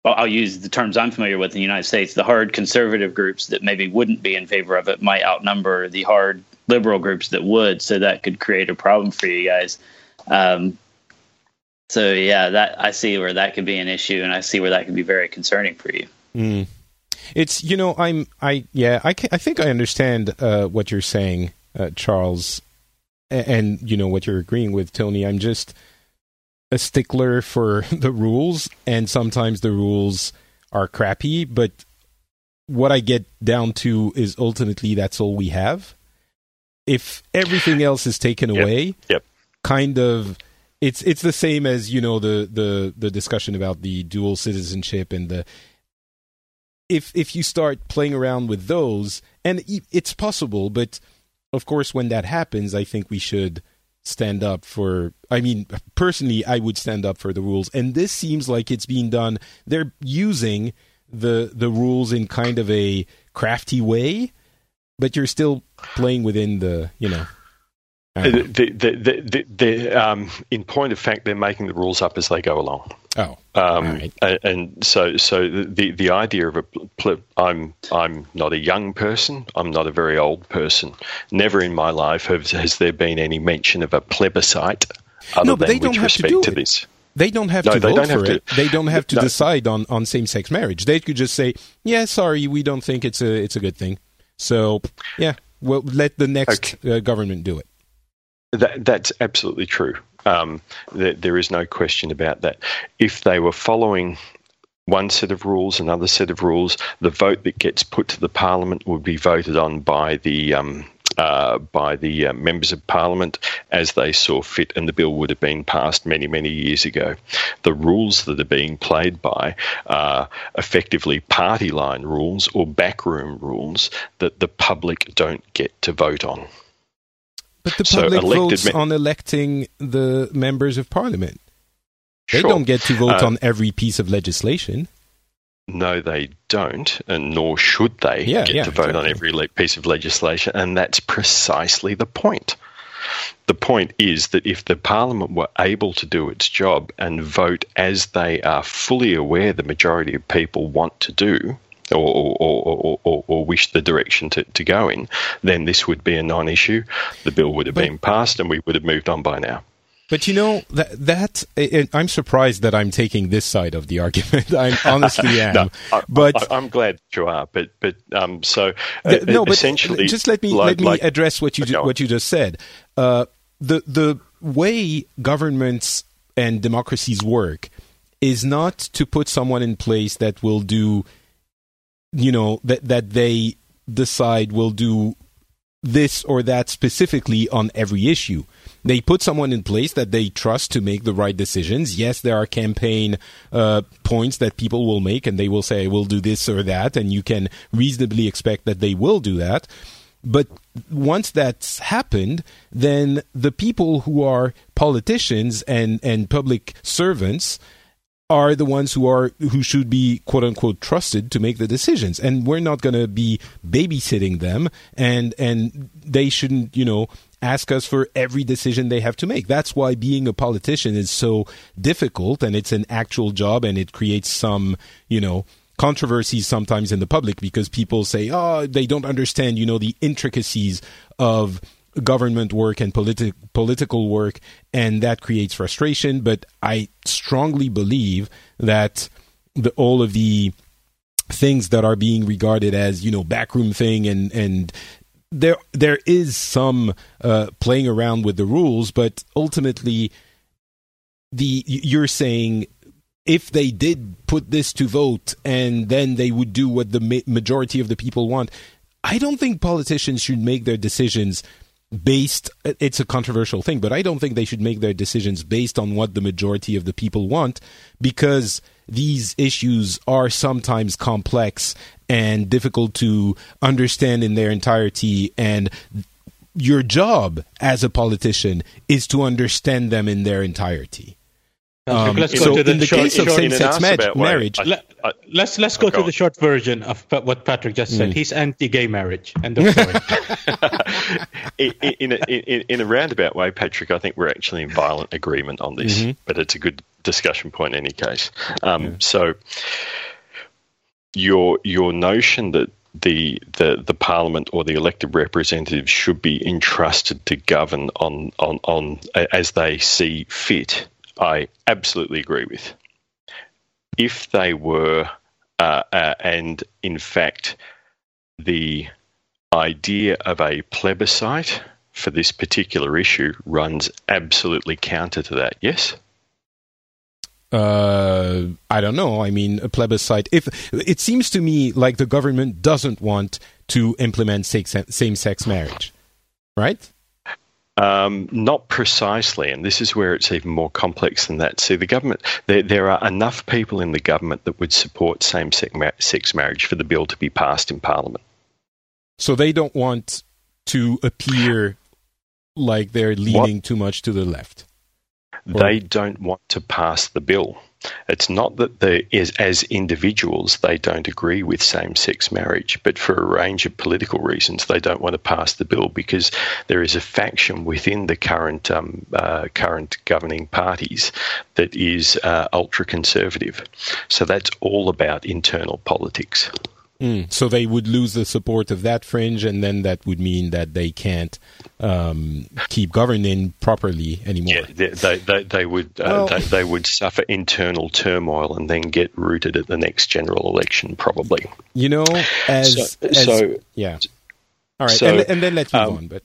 Well, I'll use the terms I'm familiar with in the United States. The hard conservative groups that maybe wouldn't be in favor of it might outnumber the hard liberal groups that would, so that could create a problem for you guys. Um, so yeah, that I see where that could be an issue, and I see where that could be very concerning for you. Mm. It's you know I'm I yeah I can, I think I understand uh, what you're saying, uh, Charles, and, and you know what you're agreeing with Tony. I'm just a stickler for the rules, and sometimes the rules are crappy. But what I get down to is ultimately that's all we have. If everything else is taken Yep. away, Yep. kind of it's it's the same as you know the the the discussion about the dual citizenship and the if if you start playing around with those and it's possible but of course when that happens i think we should stand up for i mean personally i would stand up for the rules and this seems like it's being done they're using the the rules in kind of a crafty way but you're still playing within the you know. The, the, the, the, um, in point of fact, they're making the rules up as they go along. oh Um, right. and so, so the the idea of a pl- I'm I'm not a young person. I'm not a very old person. Never in my life has has there been any mention of a plebiscite other No, but than they don't with have to do to it. this. They don't have No, to vote for have to- it. They don't have to No. decide on, on same sex marriage. They could just say, "Yeah, sorry, we don't think it's a it's a good thing." So, yeah, well, let the next uh, government do it. That, that's absolutely true. Um, there, there is no question about that. If they were following one set of rules, another set of rules, the vote that gets put to the parliament would be voted on by the um, uh, by the uh, members of parliament as they saw fit, and the bill would have been passed many, many years ago. The rules that are being played by are effectively party line rules or backroom rules that the public don't get to vote on. But the public elected votes me- on electing the members of parliament. They Sure. don't get to vote Uh, on every piece of legislation. No, they don't, and nor should they Yeah, get yeah, to vote on every le- piece of legislation, and that's precisely the point. The point is that if the Parliament were able to do its job and vote as they are fully aware the majority of people want to do, or, or, or, or, wish the direction to, to go in, then this would be a non issue. The bill would have been passed, and we would have moved on by now. But you know that that it, I'm surprised that I'm taking this side of the argument. I honestly am. No, I, but I, am glad you are. But but um, so uh, Th- no, but essentially, just let me like- let me like- address what you ju- what you just said. Uh, the the way governments and democracies work is not to put someone in place that will do, you know, that that they decide will do this or that specifically on every issue. They put someone in place that they trust to make the right decisions. Yes, there are campaign uh, points that people will make, and they will say, "We'll do this or that," and you can reasonably expect that they will do that. But once that's happened, then the people who are politicians and, and public servants are the ones who are who should be quote unquote trusted to make the decisions. And we're not going to be babysitting them and and they shouldn't you know ask us for every decision they have to make. That's why being a politician is so difficult and it's an actual job and it creates some you know controversies sometimes in the public because people say oh they don't understand you know the intricacies of government work and politi- political work, and that creates frustration. But I strongly believe that the, all of the things that are being regarded as you know backroom thing and and there there is some uh, playing around with the rules, but ultimately, the you're saying if they did put this to vote and then they would do what the ma- majority of the people want, I don't think politicians should make their decisions based it's a controversial thing but i don't think they should make their decisions based on what the majority of the people want because these issues are sometimes complex and difficult to understand in their entirety. And your job as a politician is to understand them in their entirety Um, let's go so to the in the short- case of short- in same-sex ma- way, marriage, I- Let, I- let's let's go Oh, to the short version of what Patrick just Mm. said. He's anti-gay marriage. End of story. in, in, a, in, in a roundabout way, Patrick, I think we're actually in violent agreement on this, but it's a good discussion point in any case. Um, So, your your notion that the, the the parliament or the elected representatives should be entrusted to govern on on on as they see fit, I absolutely agree with. If they were, uh, uh, and in fact, the idea of a plebiscite for this particular issue runs absolutely counter to that. Yes. uh, I don't know. I mean, a plebiscite. If it seems to me like the government doesn't want to implement same-sex marriage, right? Um, not precisely, and this is where it's even more complex than that. See, the government, there, there are enough people in the government that would support same sex marriage for the bill to be passed in Parliament. So they don't want to appear like they're leaning too much to the left. Or- They don't want to pass the bill. It's not that they, as, as individuals they don't agree with same-sex marriage, but for a range of political reasons they don't want to pass the bill because there is a faction within the current um, uh, current governing parties that is uh, ultra-conservative. So that's all about internal politics. Mm. So they would lose the support of that fringe, and then that would mean that they can't um, keep governing properly anymore. Yeah, they, they, they, they would uh, Well- they, they would suffer internal turmoil and then get rooted at the next general election, probably. You know, as, So- as so- yeah. All right, so, and, and then let's move um, on. But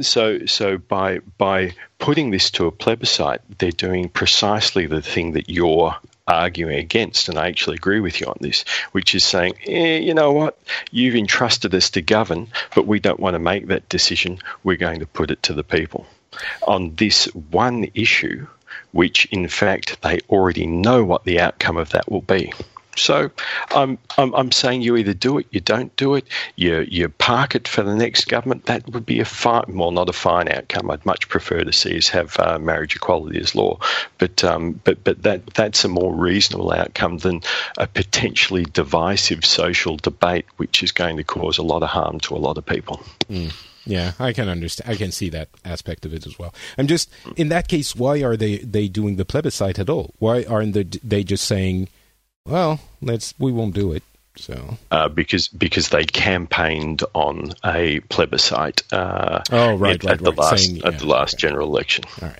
So, so by by putting this to a plebiscite, they're doing precisely the thing that you're arguing against, and I actually agree with you on this, which is saying, eh, you know what, you've entrusted us to govern, but we don't want to make that decision. We're going to put it to the people on this one issue, which in fact they already know what the outcome of that will be. So I'm, I'm, I'm saying you either do it, you don't do it, you, you park it for the next government. That would be a fine, well, not a fine outcome. I'd much prefer to see us have uh, marriage equality as law, but um, but but that that's a more reasonable outcome than a potentially divisive social debate, which is going to cause a lot of harm to a lot of people. yeah, I can understand. I can see that aspect of it as well. I'm just in that case. Why are they they doing the plebiscite at all? Why aren't they, they just saying, "Well, let's we won't do it"? So Uh, because because they campaigned on a plebiscite. Uh, Oh, right, at, right, at the right. last Saying- at the last okay. general election. all right.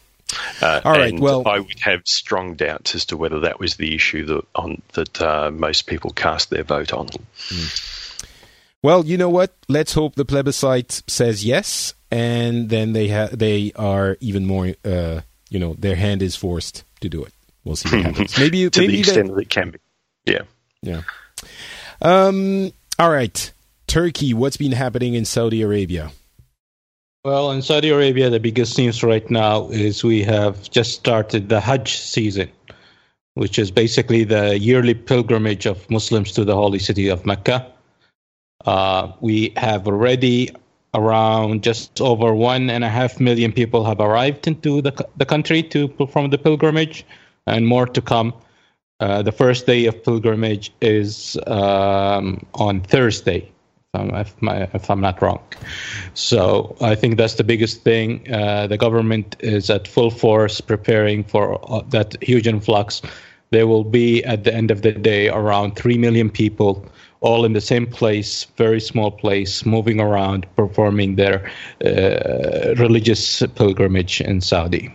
Uh, All right, and well- I would have strong doubts as to whether that was the issue that on that uh, most people cast their vote on. Well, you know what? Let's hope the plebiscite says yes, and then they ha- they are even more. Uh, you know, their hand is forced to do it. We'll see what happens. Maybe to maybe the extent that it can be. Yeah. Yeah. Um. All right. Turki. What's been happening in Saudi Arabia? Well, in Saudi Arabia, the biggest news right now is we have just started the Hajj season, which is basically the yearly pilgrimage of Muslims to the holy city of Mecca. Uh, we have already around just over one and a half million people have arrived into the, the country to perform the pilgrimage, and more to come. Uh, the first day of pilgrimage is um, on Thursday, if I'm, if, my, if I'm not wrong. So I think that's the biggest thing. Uh, the government is at full force preparing for uh, that huge influx. There will be, at the end of the day, around 3 million people all in the same place, very small place, moving around, performing their uh, religious pilgrimage in Saudi.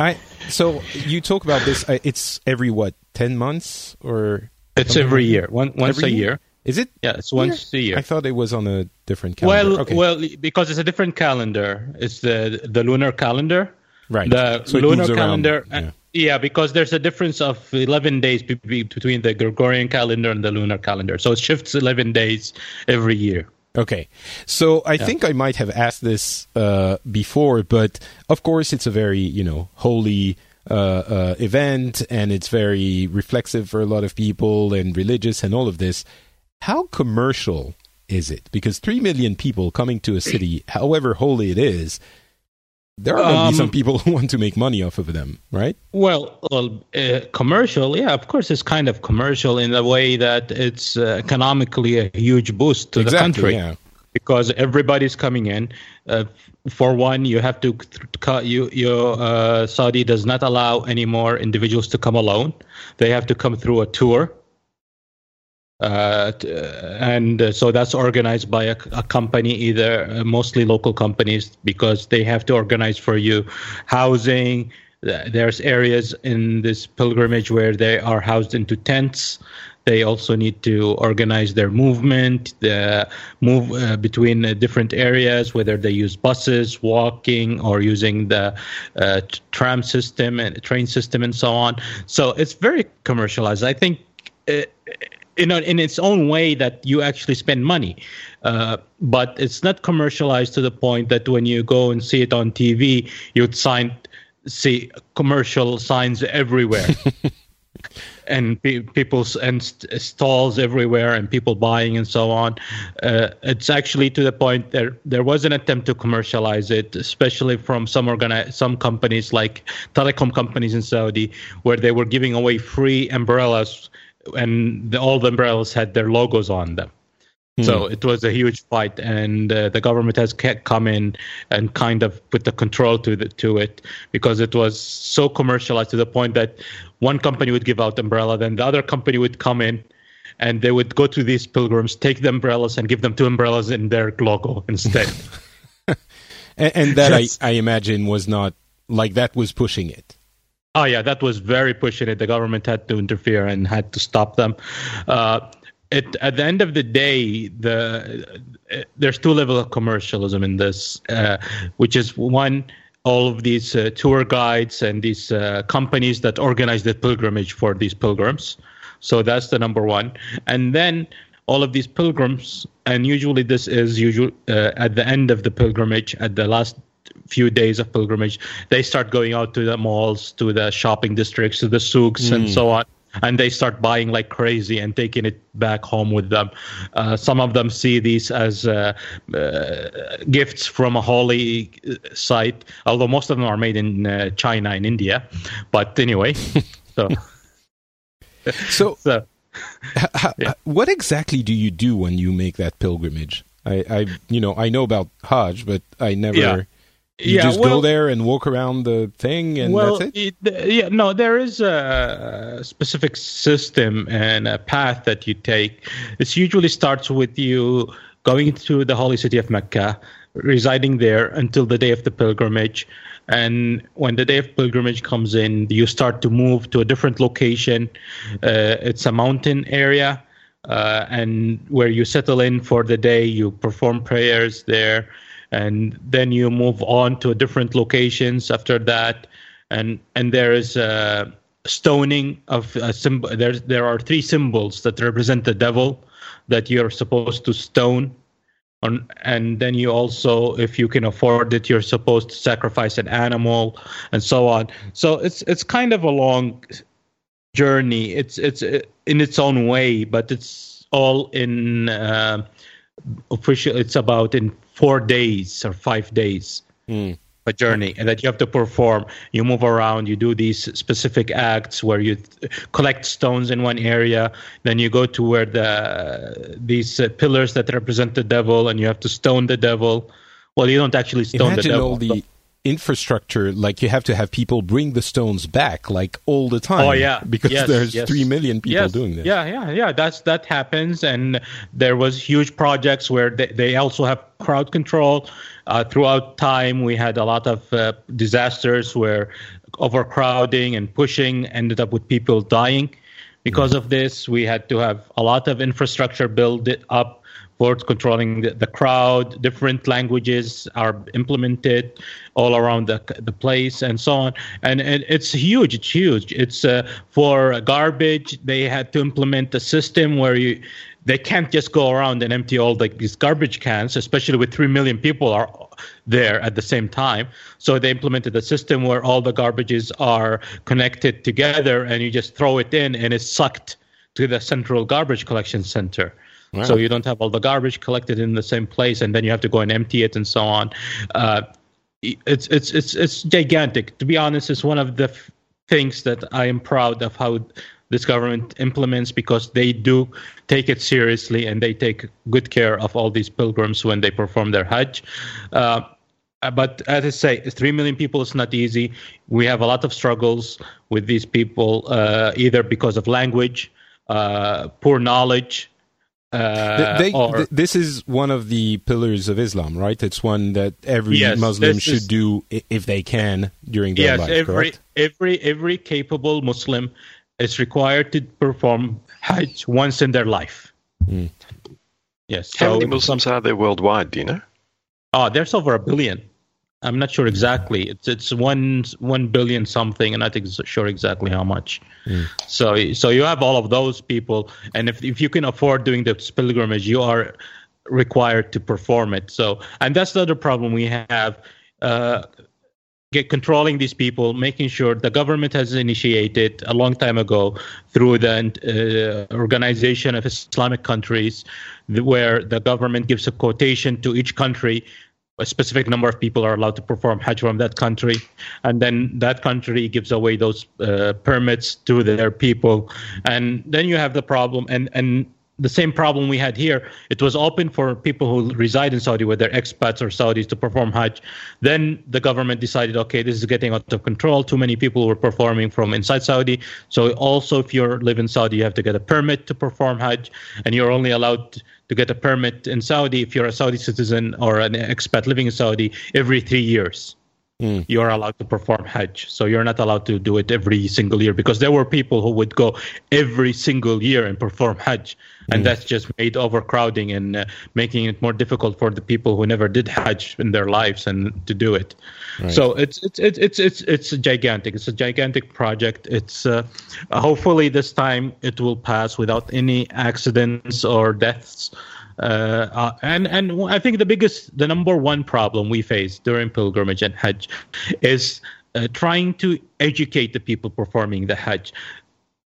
I. So you talk about this. uh, It's every what ten months or It's every year, one, once Every a year? year. Is it? Yeah, it's once a year. I thought it was on a different calendar. Well, okay. well, because it's a different calendar. It's the the lunar calendar. right. The So lunar around, calendar. yeah. uh, yeah, because there's a difference of 11 days be- be- between the Gregorian calendar and the lunar calendar. So it shifts 11 days every year. Okay. So I think I might have asked this uh, before, but of course it's a very, you know, holy uh, uh, event and it's very reflexive for a lot of people and religious and all of this. How commercial is it? Because 3 million people coming to a city, however holy it is, There are going to Um, be some people who want to make money off of them, right? Well, well uh, commercial, yeah, of course, it's kind of commercial in the way that it's uh, economically a huge boost to the country yeah. Because everybody's coming in. Uh, for one, you have to cut. You, you uh, Saudi does not allow any more individuals to come alone. They have to come through a tour. Uh, t- and uh, so that's organized by a, a company, either uh, mostly local companies, because they have to organize for you housing. There's areas in this pilgrimage where they are housed into tents. They also need to organize their movement, the move uh, between uh, different areas, whether they use buses, walking, or using the uh, tram system and train system, and so on. So it's very commercialized. I think. Uh, you know, in its own way that you actually spend money. Uh, but it's not commercialized to the point that when you go and see it on TV, you'd sign, see commercial signs everywhere. and pe- people's and st- stalls everywhere and people buying and so on. Uh, it's actually to the point there there was an attempt to commercialize it, especially from some organi- some companies like telecom companies in Saudi, where they were giving away free umbrellas, and the, all the umbrellas had their logos on them. So it was a huge fight, and uh, the government has come in and kind of put the control to the, to it because it was so commercialized to the point that one company would give out umbrella, then the other company would come in, and they would go to these pilgrims, take the umbrellas, and give them two umbrellas in their logo instead. And, and that I, Yes. I imagine was not like that was pushing it. Oh yeah, that was very pushing it. The government had to interfere and had to stop them. Uh, it, at the end of the day, the uh, there's two levels of commercialism in this, uh, which is one all of these uh, tour guides and these uh, companies that organize the pilgrimage for these pilgrims. So that's the number one, and then all of these pilgrims, and usually this is usually uh, at the end of the pilgrimage, at the last few days of pilgrimage, they start going out to the malls, to the shopping districts, to the souks, and so on. And they start buying like crazy and taking it back home with them. Uh, some of them see these as uh, uh, gifts from a holy site, although most of them are made in uh, China and India. But anyway, so, So, so h- h- what exactly do you do when you make that pilgrimage? I, I, you know, I know about Hajj, but I never. Yeah. You Yeah, just go well- there and walk around the thing, and well, that's it. it- yeah, no, there is a specific system and a path that you take. It usually starts with you going to the holy city of Mecca, residing there until the day of the pilgrimage. And when the day of pilgrimage comes in, you start to move to a different location. Uh, it's a mountain area, uh, and where you settle in for the day, you perform prayers there and then you move on to different locations after that. And and there is a stoning of a symbol there there are three symbols that represent the devil that you're supposed to stone. On, and then you also if you can afford it you're supposed to sacrifice an animal and so on. So it's it's kind of a long journey. It's it's in its own way but it's all in uh, official it's about in four days or five days a journey and that you have to perform. You move around you do these specific acts where you collect stones in one area then you go to where the these uh, pillars that represent the devil and you have to stone the devil. Well you don't actually stone Imagine the devil all the infrastructure. Like you have to have people bring the stones back, like all the time. Oh yeah, because Yes, there's yes. three million people Yes. doing this. Yeah, yeah, yeah. That's that happens, and there was huge projects where they, they also have crowd control. Uh, throughout time, we had a lot of uh, disasters where overcrowding and pushing ended up with people dying. Because of this, we had to have a lot of infrastructure built up for controlling the, the crowd. Different languages are implemented all around the, the place and so on. And, and it's huge. It's huge. It's uh, for garbage. They had to implement a system where you they can't just go around and empty all the, these garbage cans, especially with three million people are there at the same time. So they implemented a system where all the garbages are connected together, and you just throw it in, and it's sucked to the central garbage collection center. So you don't have all the garbage collected in the same place, and then you have to go and empty it and so on. Uh, it's it's it's it's gigantic. To be honest, it's one of the f- things that I am proud of how this government implements because they do take it seriously and they take good care of all these pilgrims when they perform their Hajj. Uh, but as I say, three million people is not easy. We have a lot of struggles with these people, uh, either because of language, uh, poor knowledge. Uh, They- or, th- this is one of the pillars of Islam, right? It's one that every Yes, Muslim should is- do if they can during their yes, life. every correct? every every capable Muslim is required to perform Hajj once in their life. Hmm. Yes. How so many Muslims are there worldwide? Do you know? Oh, there's over a billion. I'm not sure exactly. It's it's one one billion something. and I'm not sure exactly how much. So so you have all of those people, and if if you can afford doing this pilgrimage, you are required to perform it. So and that's the other problem we have. Uh, get controlling these people, making sure the government has initiated a long time ago through the uh, Organization of Islamic Countries, where the government gives a quotation to each country. A specific number of people are allowed to perform Hajj from that country, and then that country gives away those uh, permits to their people, and then you have the problem. And and the same problem we had here. It was open for people who reside in Saudi, whether expats or Saudis, to perform Hajj. Then the government decided, okay, this is getting out of control. Too many people were performing from inside Saudi. So also, if you live in Saudi, you have to get a permit to perform Hajj, and you're only allowed to get a permit in Saudi if you're a Saudi citizen or an expat living in Saudi every three years hmm. you are allowed to perform Hajj. So you're not allowed to do it every single year because there were people who would go every single year and perform Hajj. And that's just made overcrowding and uh, making it more difficult for the people who never did Hajj in their lives and to do it. So it's it's it's it's it's it's gigantic. It's a gigantic project. It's uh, hopefully this time it will pass without any accidents or deaths. Uh, uh, and and I think the biggest, the number one problem we face during pilgrimage and Hajj is uh, trying to educate the people performing the Hajj.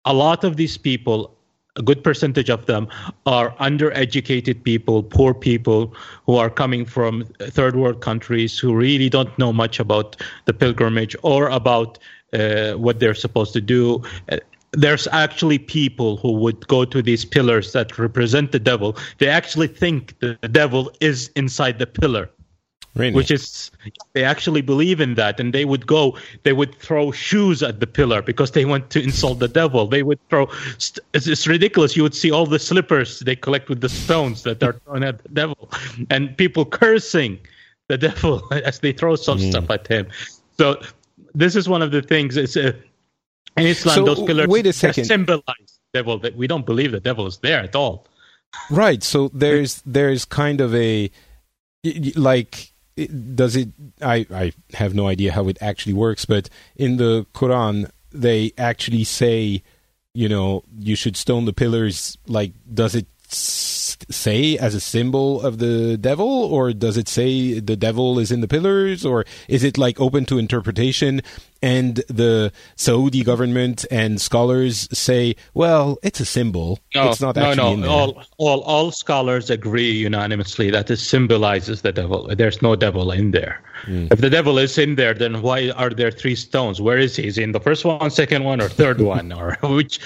A lot of these people, a good percentage of them, are undereducated people, poor people who are coming from third world countries who really don't know much about the pilgrimage or about uh, what they're supposed to do. There's actually people who would go to these pillars that represent the devil. They actually think the devil is inside the pillar Really? which is they actually believe in that and they would go they would throw shoes at the pillar because they want to insult the devil they would throw it's, it's ridiculous you would see all the slippers they collect with the stones that are thrown at the devil and people cursing the devil as they throw some stuff at him so this is one of the things it's uh, in islam So, those pillars wait a second. symbolize devil that we don't believe the devil is there at all Right. So there's there's kind of a like it- does it I I have no idea how it actually works, but in the Quran they actually say, you know, you should stone the pillars like does it say as a symbol of the devil or does it say the devil is in the pillars or is it like open to interpretation and the Saudi government and scholars say, well, it's a symbol. it's not no, actually no. in there. All, all, all scholars agree unanimously that it symbolizes the devil. There's no devil in there. If the devil is in there, then why are there three stones? Where is he? Is he in the first one, second one, or third one, or which?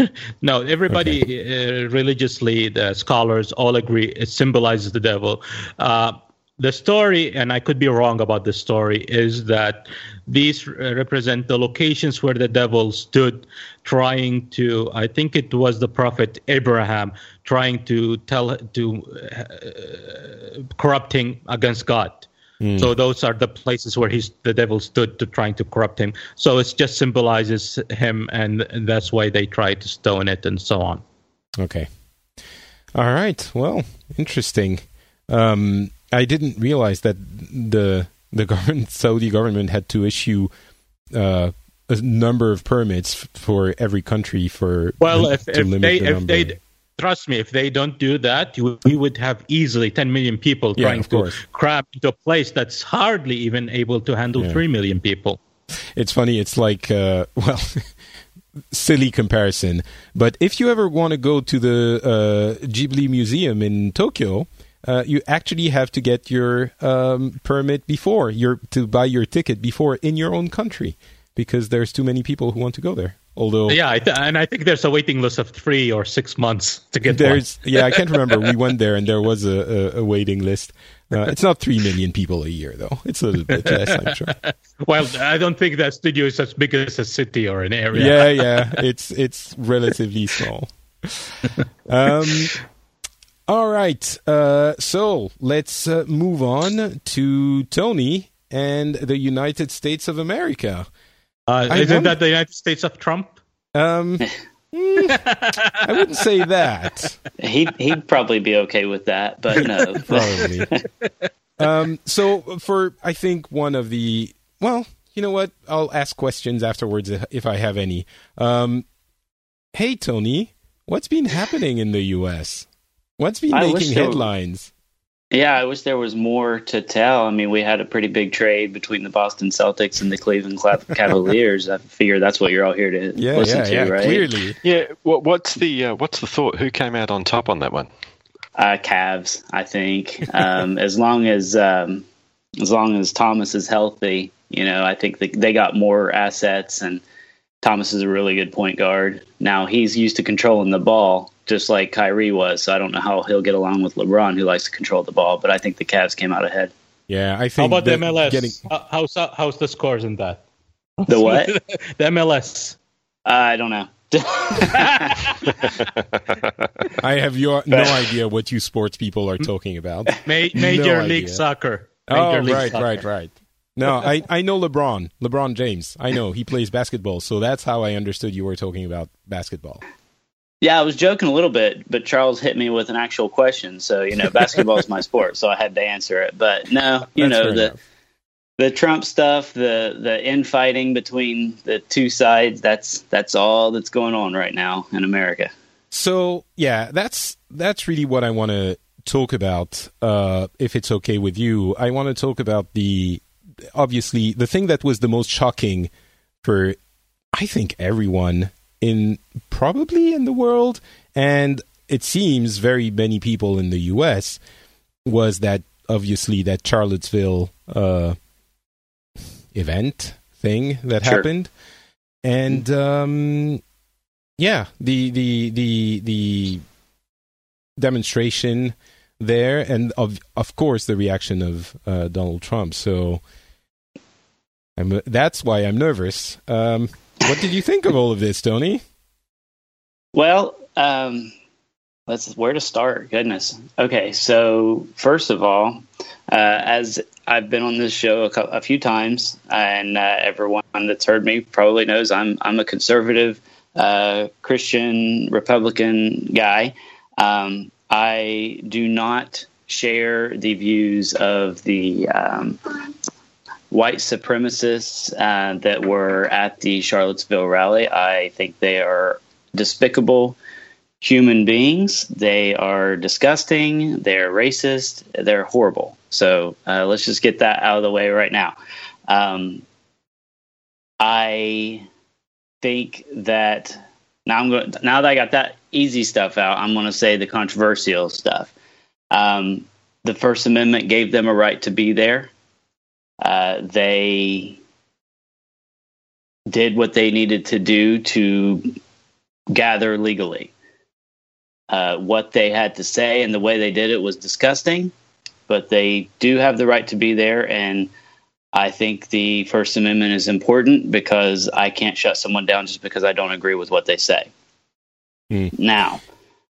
no, everybody uh, religiously, the scholars all agree it symbolizes the devil. Uh, the story, and I could be wrong about the story, is that these uh, represent the locations where the devil stood, trying to. I think it was the prophet Abraham trying to tell to uh, corrupting against God. So those are the places where he's the devil stood to trying to corrupt him. So it just symbolizes him, and, and that's why they try to stone it and so on. Okay. All right. Well, interesting. Um, I didn't realize that the the government, Saudi government, had to issue uh, a number of permits for every country for Well, if, to if limit they the if they trust me, if they don't do that, we would have easily 10 million people Yeah, trying to course. cram into a place that's hardly even able to handle Yeah. 3 million people. It's funny. It's like, uh, well, silly comparison. But if you ever want to go to the uh, Ghibli Museum in Tokyo, uh, you actually have to get your um, permit before your to buy your ticket before in your own country because there's too many people who want to go there. Although Yeah, I th- and I think there's a waiting list of three or six months to get there's yeah, I can't remember. We went there and there was a, a, a waiting list. Uh, it's not three million people a year though. It's a little bit less, I'm sure. Well, I don't think that studio is as big as a city or an area. Yeah, yeah. It's it's relatively small. Um, all right. Uh, so let's uh, move on to Tony and the United States of America. Uh, I isn't wonder- that the United States of Trump? Um, mm, I wouldn't say that. He'd, he'd probably be okay with that, but no. Probably. um, so for I think one of the well, you know what? I'll ask questions afterwards if- if I have any. Um, hey Tony, what's been happening in the U.S.? What's been I wish making there- headlines? Yeah, I wish there was more to tell. I mean, we had a pretty big trade between the Boston Celtics and the Cleveland Cla- Cavaliers. I figure that's what you're all here to Yeah, listen yeah, to, yeah. right? Clearly, Yeah. What, what's the uh, what's the thought? Who came out on top on that one? Uh, Cavs, I think. Um, as long as um, as long as Thomas is healthy, you know, I think that they got more assets, and Thomas is a really good point guard. Now he's used to controlling the ball, just like Kyrie was. So I don't know how he'll get along with LeBron, who likes to control the ball. But I think the Cavs came out ahead. yeah. I think. How think about the MLS? Getting, How- how's how's the scores in that? The what? the MLS. Uh, I don't know. I have your no idea what you sports people are talking about. Ma- Major No League idea. Soccer. Oh, League right, Soccer. right, right. No, I, I know LeBron, LeBron James. I know he plays basketball, so that's how I understood you were talking about basketball. Yeah, I was joking a little bit, but Charles hit me with an actual question. So you know, basketball is my sport, so I had to answer it. But no, you That's know the enough. the Trump stuff, the the infighting between the two sides. That's that's all that's going on right now in America. So yeah, that's that's really what I want to talk about. Uh, if it's okay with you, I want to talk about the obviously the thing that was the most shocking for I think everyone in probably in the world, and it seems very many people in the U.S. was that obviously that Charlottesville uh, event thing that Sure. happened, and um, yeah, the the the the demonstration there, and of of course the reaction of uh, Donald Trump. So I'm that's why I'm nervous. Um, what did you think of all of this, Tony? Well, um, let's where to start. Goodness. Okay, so first of all, uh, as I've been on this show a, cou- a few times, and uh, everyone that's heard me probably knows I'm I'm a conservative uh, Christian Republican guy. Um, I do not share the views of the um, white supremacists uh, that were at the Charlottesville rally. I think they are despicable human beings. They are disgusting. They're racist. They're horrible. So uh, let's just get that out of the way right now. Um, I think that now I'm going. Now that I got that easy stuff out, I'm going to say the controversial stuff. Um, the First Amendment gave them a right to be there. Uh, they did what they needed to do to gather legally. Uh, what they had to say and the way they did it was disgusting, but they do have the right to be there. And I think the First Amendment is important because I can't shut someone down just because I don't agree with what they say. Hmm. Now,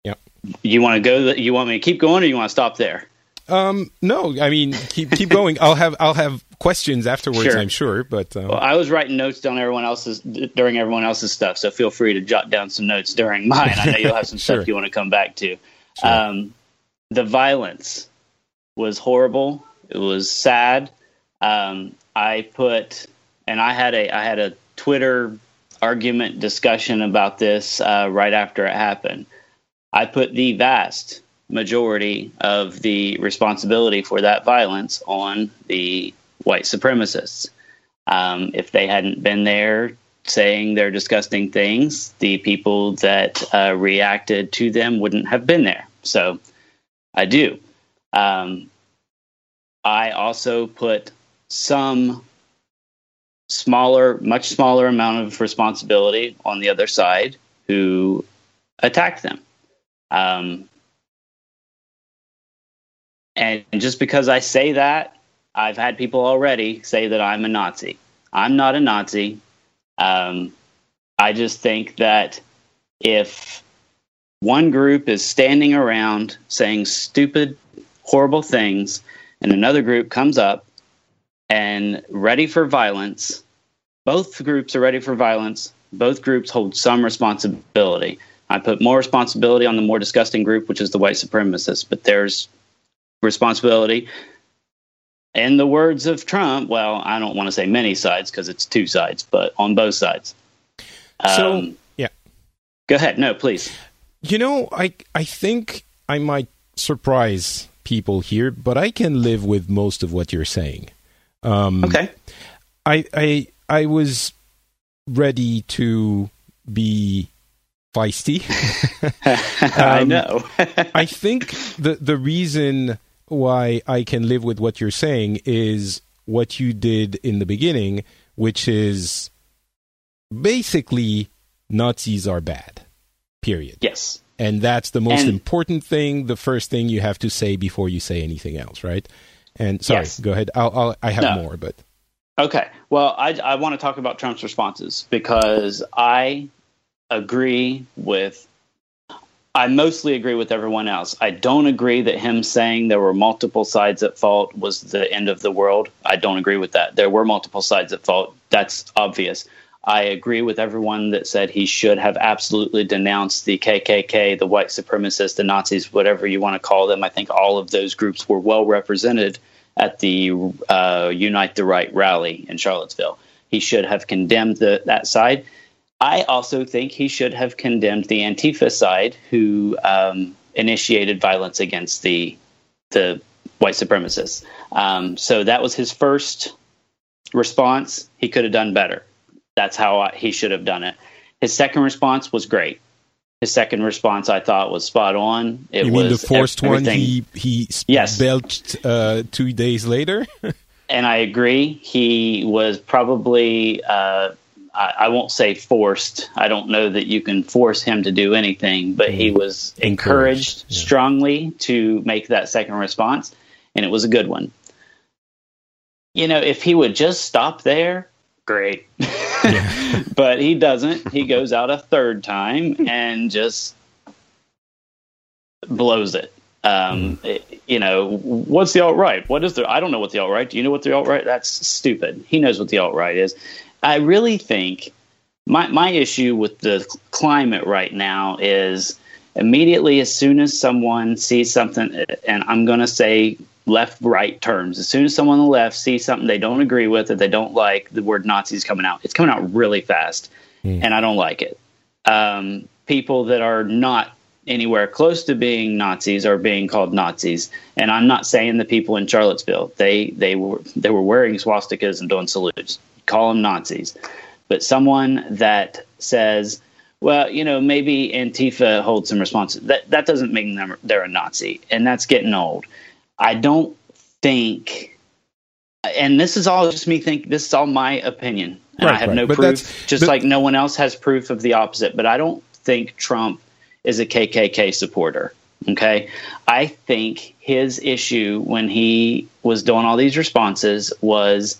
Yep. you want to go? You want me to keep going, or you want to stop there? Um, no, I mean keep keep going. I'll have I'll have questions afterwards. Sure. I'm sure, but um, Well, I was writing notes on everyone else's during everyone else's stuff, so feel free to jot down some notes during mine. I know you'll have some Sure. stuff you want to come back to. Sure. Um, the violence was horrible. It was sad. Um, I put, and I had a I had a Twitter argument discussion about this uh, right after it happened. I put the vast majority of the responsibility for that violence on the white supremacists. Um, if they hadn't been there saying their disgusting things, the people that uh, reacted to them wouldn't have been there. So I do. Um, I also put some smaller, much smaller amount of responsibility on the other side who attacked them. Um, and just because I say that, I've had people already say that I'm a Nazi. I'm not a Nazi. Um, I just think that if one group is standing around saying stupid, horrible things, and another group comes up and ready for violence, both groups are ready for violence. Both groups hold some responsibility. I put more responsibility on the more disgusting group, which is the white supremacists, but there's responsibility. In the words of Trump, well, I don't want to say many sides because it's two sides, but on both sides. So, Um, yeah. Go ahead. No, please. You know, I I think I might surprise people here, but I can live with most of what you're saying. Um, Okay. I I I was ready to be feisty. I Um, know. I think the the reason why I can live with what you're saying is what you did in the beginning, which is basically Nazis are bad. Period. yes. And that's the most And- important thing, the first thing you have to say before you say anything else, right? And sorry, Yes. go ahead. I'll, I'll I have No. more, but Okay. Well, I, I want to talk about Trump's responses because I agree with. I mostly agree with everyone else. I don't agree that him saying there were multiple sides at fault was the end of the world. I don't agree with that. There were multiple sides at fault. That's obvious. I agree with everyone that said he should have absolutely denounced the KKK, the white supremacists, the Nazis, whatever you want to call them. I think all of those groups were well represented at the uh, Unite the Right rally in Charlottesville. He should have condemned the, that side. I also think he should have condemned the Antifa side, who um, initiated violence against the the white supremacists. Um, so that was his first response. He could have done better. That's how I, he should have done it. His second response was great. His second response, I thought, was spot on. It you mean the forced one he he Yes. belched uh, two days later? and I agree. He was probably, uh, I, I won't say forced. I don't know that you can force him to do anything, but he was Mm. Encouraged, encouraged, yeah. strongly to make that second response, and it was a good one. You know, if he would just stop there, great. but he doesn't. He goes out a third time and just blows it. Um, it- you know, what's the alt right? What is the? I don't know what the alt right. Do you know what the alt right? That's stupid. He knows what the alt right is. I really think my my issue with the climate right now is immediately as soon as someone sees something, and I'm going to say left right terms. As soon as someone on the left sees something they don't agree with or they don't like, the word Nazis coming out. It's coming out really fast, and I don't like it. Um, people that are not anywhere close to being Nazis are being called Nazis, and I'm not saying the people in Charlottesville. They they were they were wearing swastikas and doing salutes. Call them Nazis, but someone that says. Well, you know, maybe Antifa holds some responsibility. That that doesn't mean them, they're a Nazi, and that's getting old. I don't think, and this is all just me think. This is all my opinion, and I have right. no But proof. Just but- like no one else has proof of the opposite. But I don't think Trump is a KKK supporter. Okay, I think his issue when he was doing all these responses was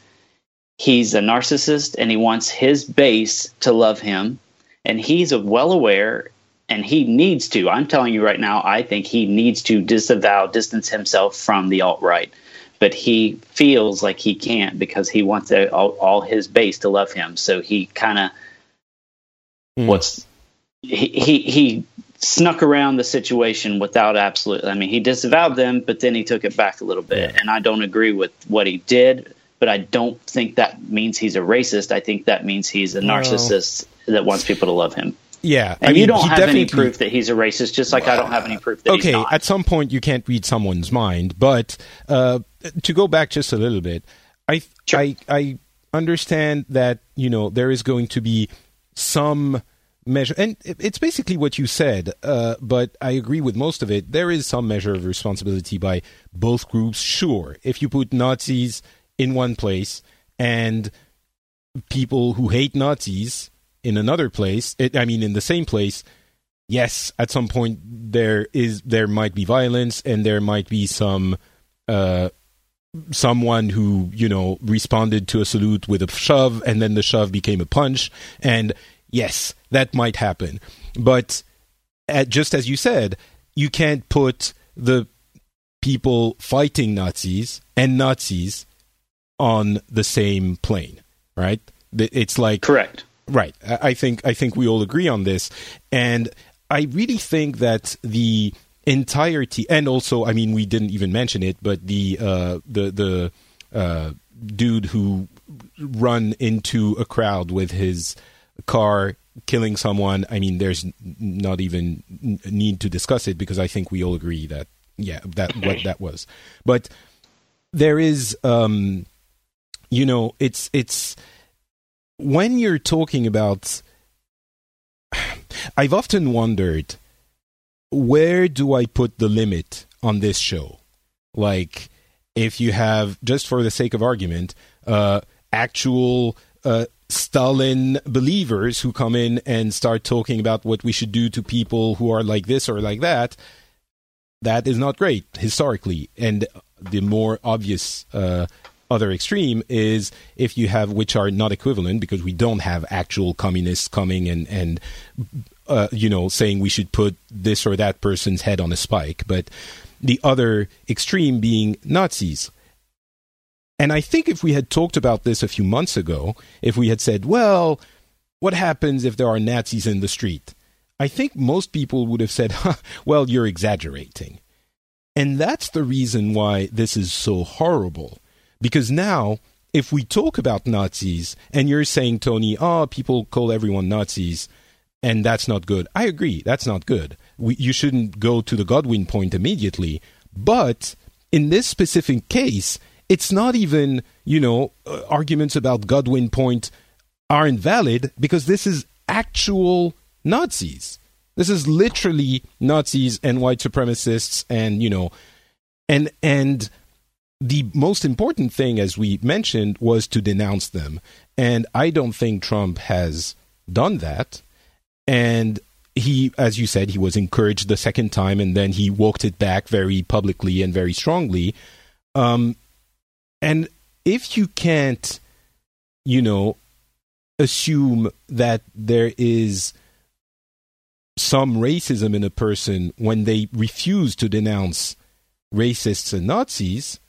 he's a narcissist and he wants his base to love him, and he's well aware and he needs to. I'm telling you right now, I think he needs to disavow, distance himself from the alt right. But he feels like he can't because he wants all, all his base to love him. So he kind of Mm. what's he, he he snuck around the situation without absolute. I mean, he disavowed them, but then he took it back a little bit. And I don't agree with what he did. But I don't think that means he's a racist. I think that means he's a narcissist that wants people to love him. Yeah, And I mean, you don't he have any proof that he's a racist, just like I don't have any proof that okay, at some point you can't read someone's mind, but uh, to go back just a little bit, I Sure. I I understand that you know there is going to be some measure, and it's basically what you said, uh, but I agree with most of it. There is some measure of responsibility by both groups. Sure, if you put Nazis in one place and people who hate Nazis in another place, it, I mean, in the same place, yes, at some point there is there might be violence and there might be some uh, someone who you know responded to a salute with a shove and then the shove became a punch. And yes, that might happen, but at, just as you said, you can't put the people fighting Nazis and Nazis on the same plane, right? It's like correct, right? I think I think we all agree on this, and I really think that the entirety, and also, I mean, we didn't even mention it, but the uh, the the uh, dude who run into a crowd with his car killing someone i mean there's not even need to discuss it because i think we all agree that yeah that what that was but there is um you know it's it's when you're talking about I've often wondered where do I put the limit on this show? Like, if you have, just for the sake of argument, uh, actual uh, Stalin believers who come in and start talking about what we should do to people who are like this or like that, that is not great historically. And the more obvious uh, other extreme is if you have which are not equivalent because we don't have actual communists coming and and uh, you know saying we should put this or that person's head on a spike, but the other extreme being Nazis. And I think if we had talked about this a few months ago, if we had said, well, what happens if there are Nazis in the street? I think most people would have said, well, you're exaggerating. And that's the reason why this is so horrible because now, if we talk about Nazis, and you're saying, Tony, oh, people call everyone Nazis, and that's not good. I agree, that's not good. We, you shouldn't go to the Godwin point immediately. But in this specific case, it's not even, you know, uh, arguments about Godwin point aren't valid because this is actual Nazis. This is literally Nazis and white supremacists and, you know, and and the most important thing, as we mentioned, was to denounce them. And I don't think Trump has done that. And he, as you said, he was encouraged the second time, and then he walked it back very publicly and very strongly. Um, and if you can't, you know, assume that there is some racism in a person when they refuse to denounce racists and Nazis,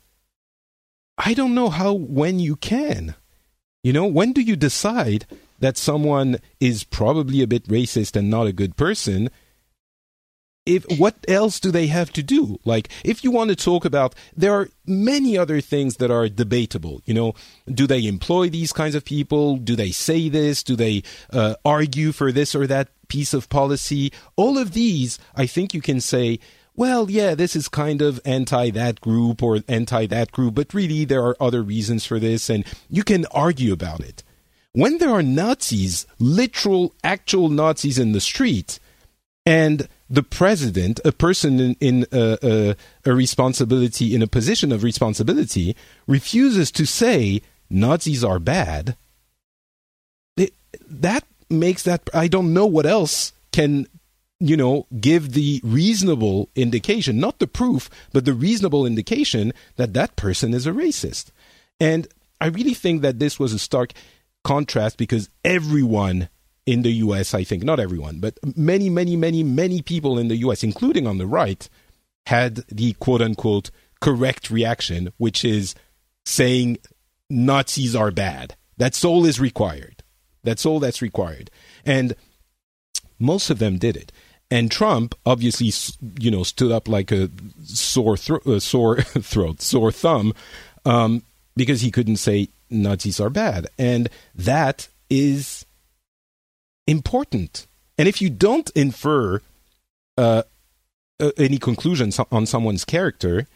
I don't know how when you can. You know, when do you decide that someone is probably a bit racist and not a good person? If what else do they have to do? Like, if you want to talk about, there are many other things that are debatable. You know, do they employ these kinds of people? Do they say this? Do they uh, argue for this or that piece of policy? All of these, I think you can say well, yeah, this is kind of anti that group or anti that group, but really there are other reasons for this, and you can argue about it. When there are Nazis, literal, actual Nazis in the street, and the president, a person in, in a, a, a responsibility, in a position of responsibility, refuses to say Nazis are bad, it, that makes that. I don't know what else can you know, give the reasonable indication, not the proof, but the reasonable indication that that person is a racist. And I really think that this was a stark contrast because everyone in the US, I think, not everyone, but many, many, many, many people in the US, including on the right, had the quote unquote correct reaction, which is saying Nazis are bad. That's all is required. That's all that's required. And most of them did it. And Trump obviously, you know, stood up like a sore, thro- uh, sore throat, sore thumb, um, because he couldn't say Nazis are bad, and that is important. And if you don't infer uh, uh, any conclusions on someone's character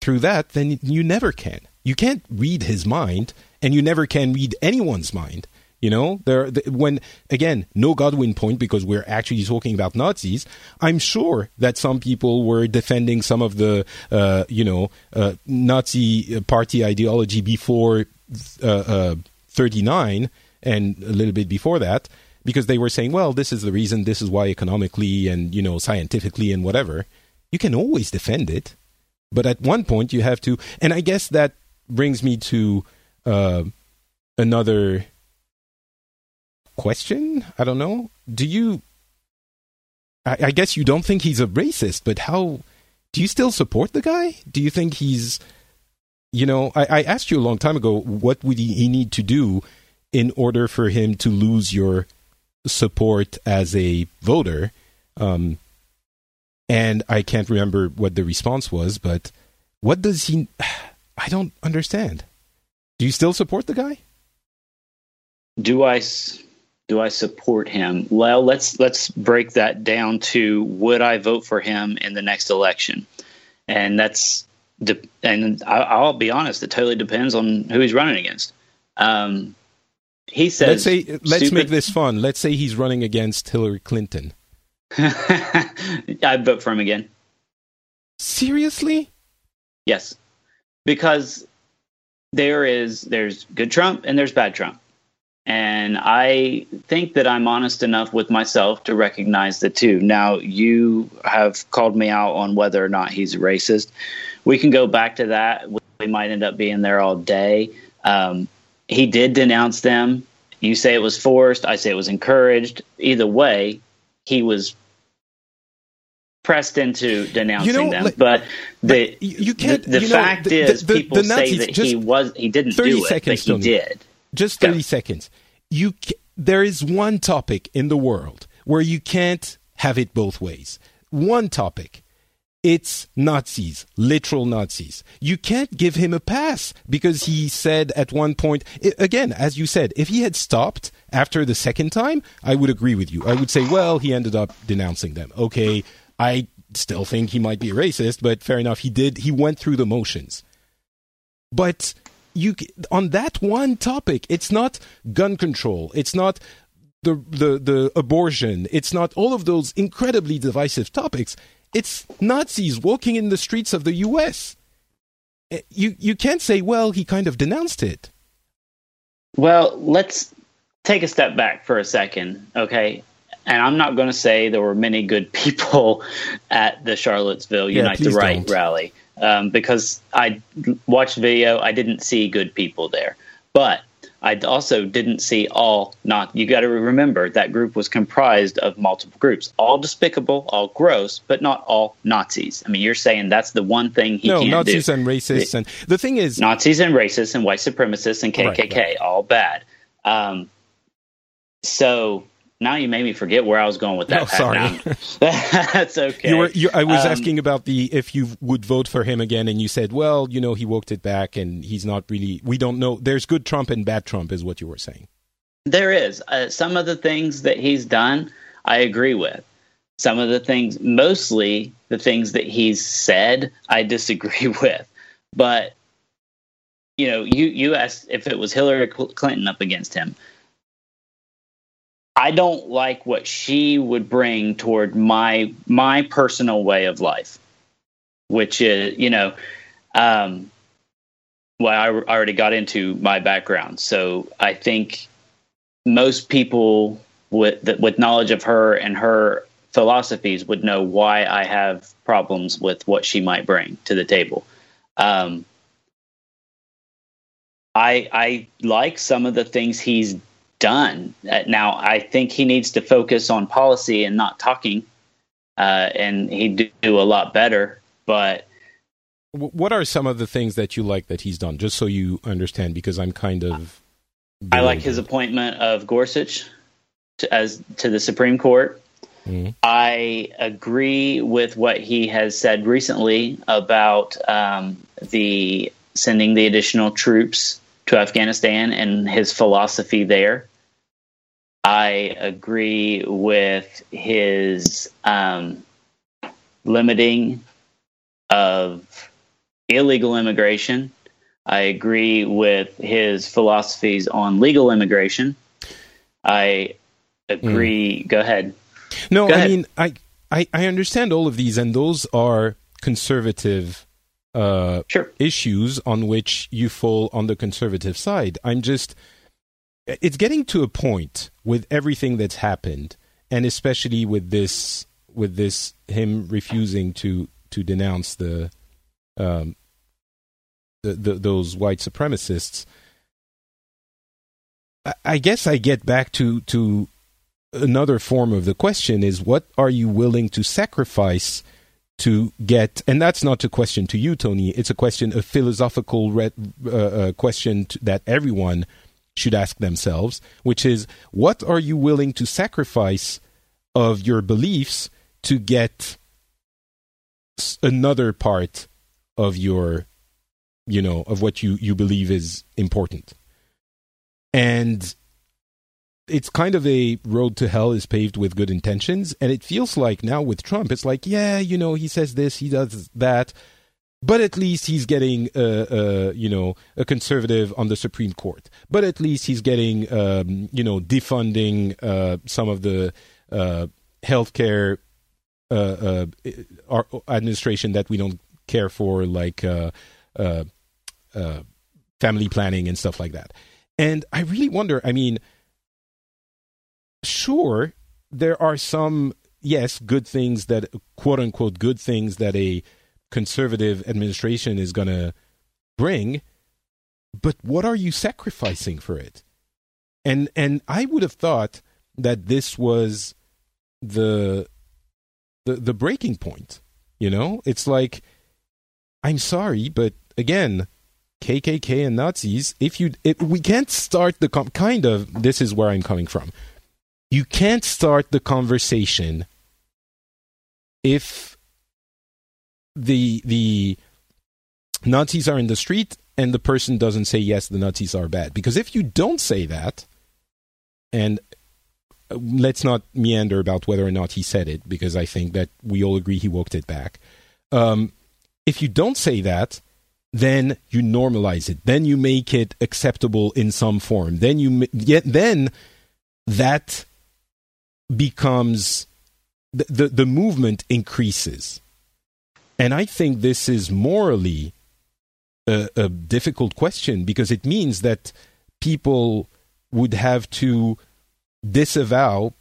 through that, then you never can. You can't read his mind, and you never can read anyone's mind You know, there the, when again no Godwin point because we're actually talking about Nazis. I'm sure that some people were defending some of the uh, you know uh, Nazi party ideology before uh, uh 39 and a little bit before that because they were saying, well, this is the reason, this is why economically and you know scientifically and whatever. You can always defend it, but at one point you have to. And I guess that brings me to uh, another question. I don't know. Do you? I, I guess you don't think he's a racist, but how? Do you still support the guy? Do you think he's? You know, I, I asked you a long time ago what would he, he need to do in order for him to lose your support as a voter. Um, and I can't remember what the response was, but what does he? I don't understand. Do you still support the guy? Do I? Do I support him? Well, let's let's break that down to would I vote for him in the next election? And that's and I'll be honest, it totally depends on who he's running against. Um, he says, "Let's say, let's stupid, make this fun. Let's say he's running against Hillary Clinton. I'd vote for him again. Seriously? Yes, because there is there's good Trump and there's bad Trump. And I think that I'm honest enough with myself to recognize the two. Now, you have called me out on whether or not he's racist. We can go back to that. We might end up being there all day. Um, he did denounce them. You say it was forced. I say it was encouraged. Either way, he was pressed into denouncing you know, them. Like, but the you can't. The, the fact know, is, the, people say that he was he didn't do it, but he did. Just thirty Go. seconds. You there is one topic in the world where you can't have it both ways. One topic. It's Nazis, literal Nazis. You can't give him a pass because he said at one point, again, as you said, if he had stopped after the second time, I would agree with you. I would say, well, he ended up denouncing them. Okay, I still think he might be a racist, but fair enough. He did. He went through the motions. But you on that one topic, it's not gun control. It's not the the the abortion. It's not all of those incredibly divisive topics. It's Nazis walking in the streets of the U.S. Eh, you you can't say, well, he kind of denounced it. Well, let's take a step back for a second, okay? and I'm not going to say there were many good people at the Charlottesville yeah, Unite the Right don't. rally um, because I watched video. I didn't see good people there, but I also didn't see all not. You got to remember that group was comprised of multiple groups, all despicable, all gross, but not all Nazis. I mean, you're saying that's the one thing he no, can't Nazis do. and racists, and the thing is, Nazis and racists and white supremacists and KKK, right, right. all bad. Um, so now you made me forget where I was going with that. Oh, sorry. That's okay. You were, you, I was um, asking about the if you would vote for him again, and you said, well, you know, he walked it back, and he's not really. We don't know. There's good Trump and bad Trump, is what you were saying. There is uh, some of the things that he's done. I agree with some of the things. Mostly the things that he's said, I disagree with. But you know, you you asked if it was Hillary Clinton up against him I don't like what she would bring toward my my personal way of life, which is you know, um, well, I already got into my background, so I think most people with with knowledge of her and her philosophies would know why I have problems with what she might bring to the table. Um, I I like some of the things he's done. Uh, now, I think he needs to focus on policy and not talking, uh, and he'd do a lot better. But what are some of the things that you like that he's done? Just so you understand, because I'm kind of. I like his appointment of Gorsuch to, as to the Supreme Court. Mm-hmm. I agree with what he has said recently about um, the sending the additional troops to Afghanistan and his philosophy there. I agree with his um, limiting of illegal immigration. I agree with his philosophies on legal immigration. I agree. Go ahead. No, Go I ahead. mean, I, I I understand all of these, and those are conservative uh, Sure. issues on which you fall on the conservative side. I'm just, it's getting to a point with everything that's happened, and especially with this, with this him refusing to to denounce the, um, the, the those white supremacists. I, I guess I get back to to another form of the question is what are you willing to sacrifice to get and that's not a question to you tony. It's a question a philosophical re- uh, uh, question t that everyone should ask themselves which is what are you willing to sacrifice of your beliefs to get another part of your you know of what you you believe is important? And it's kind of a road to hell is paved with good intentions. And it feels like now with trump it's like yeah you know he says this he does that. But at least he's getting uh, uh, you know a conservative on the supreme court. But at least he's getting um, you know defunding uh, some of the uh, healthcare uh, uh, administration that we don't care for like uh, uh, uh, family planning and stuff like that. And i really wonder i mean sure there are some yes good things that quote unquote good things that a conservative administration is going to bring but what are you sacrificing for it? And and i would have thought that this was the the the breaking point you know? It's like i'm sorry but again kkk and nazis if you if we can't start the com- kind of this is where i'm coming from you can't start the conversation if the the Nazis are in the street and the person doesn't say yes the Nazis are bad. Because if you don't say that and let's not meander about whether or not he said it because I think that we all agree he walked it back. Um, if you don't say that then you normalize it. Then you make it acceptable in some form. Then you yet then that becomes the, the, the movement increases. And I think this is morally a, a difficult question because it means that people would have to disavow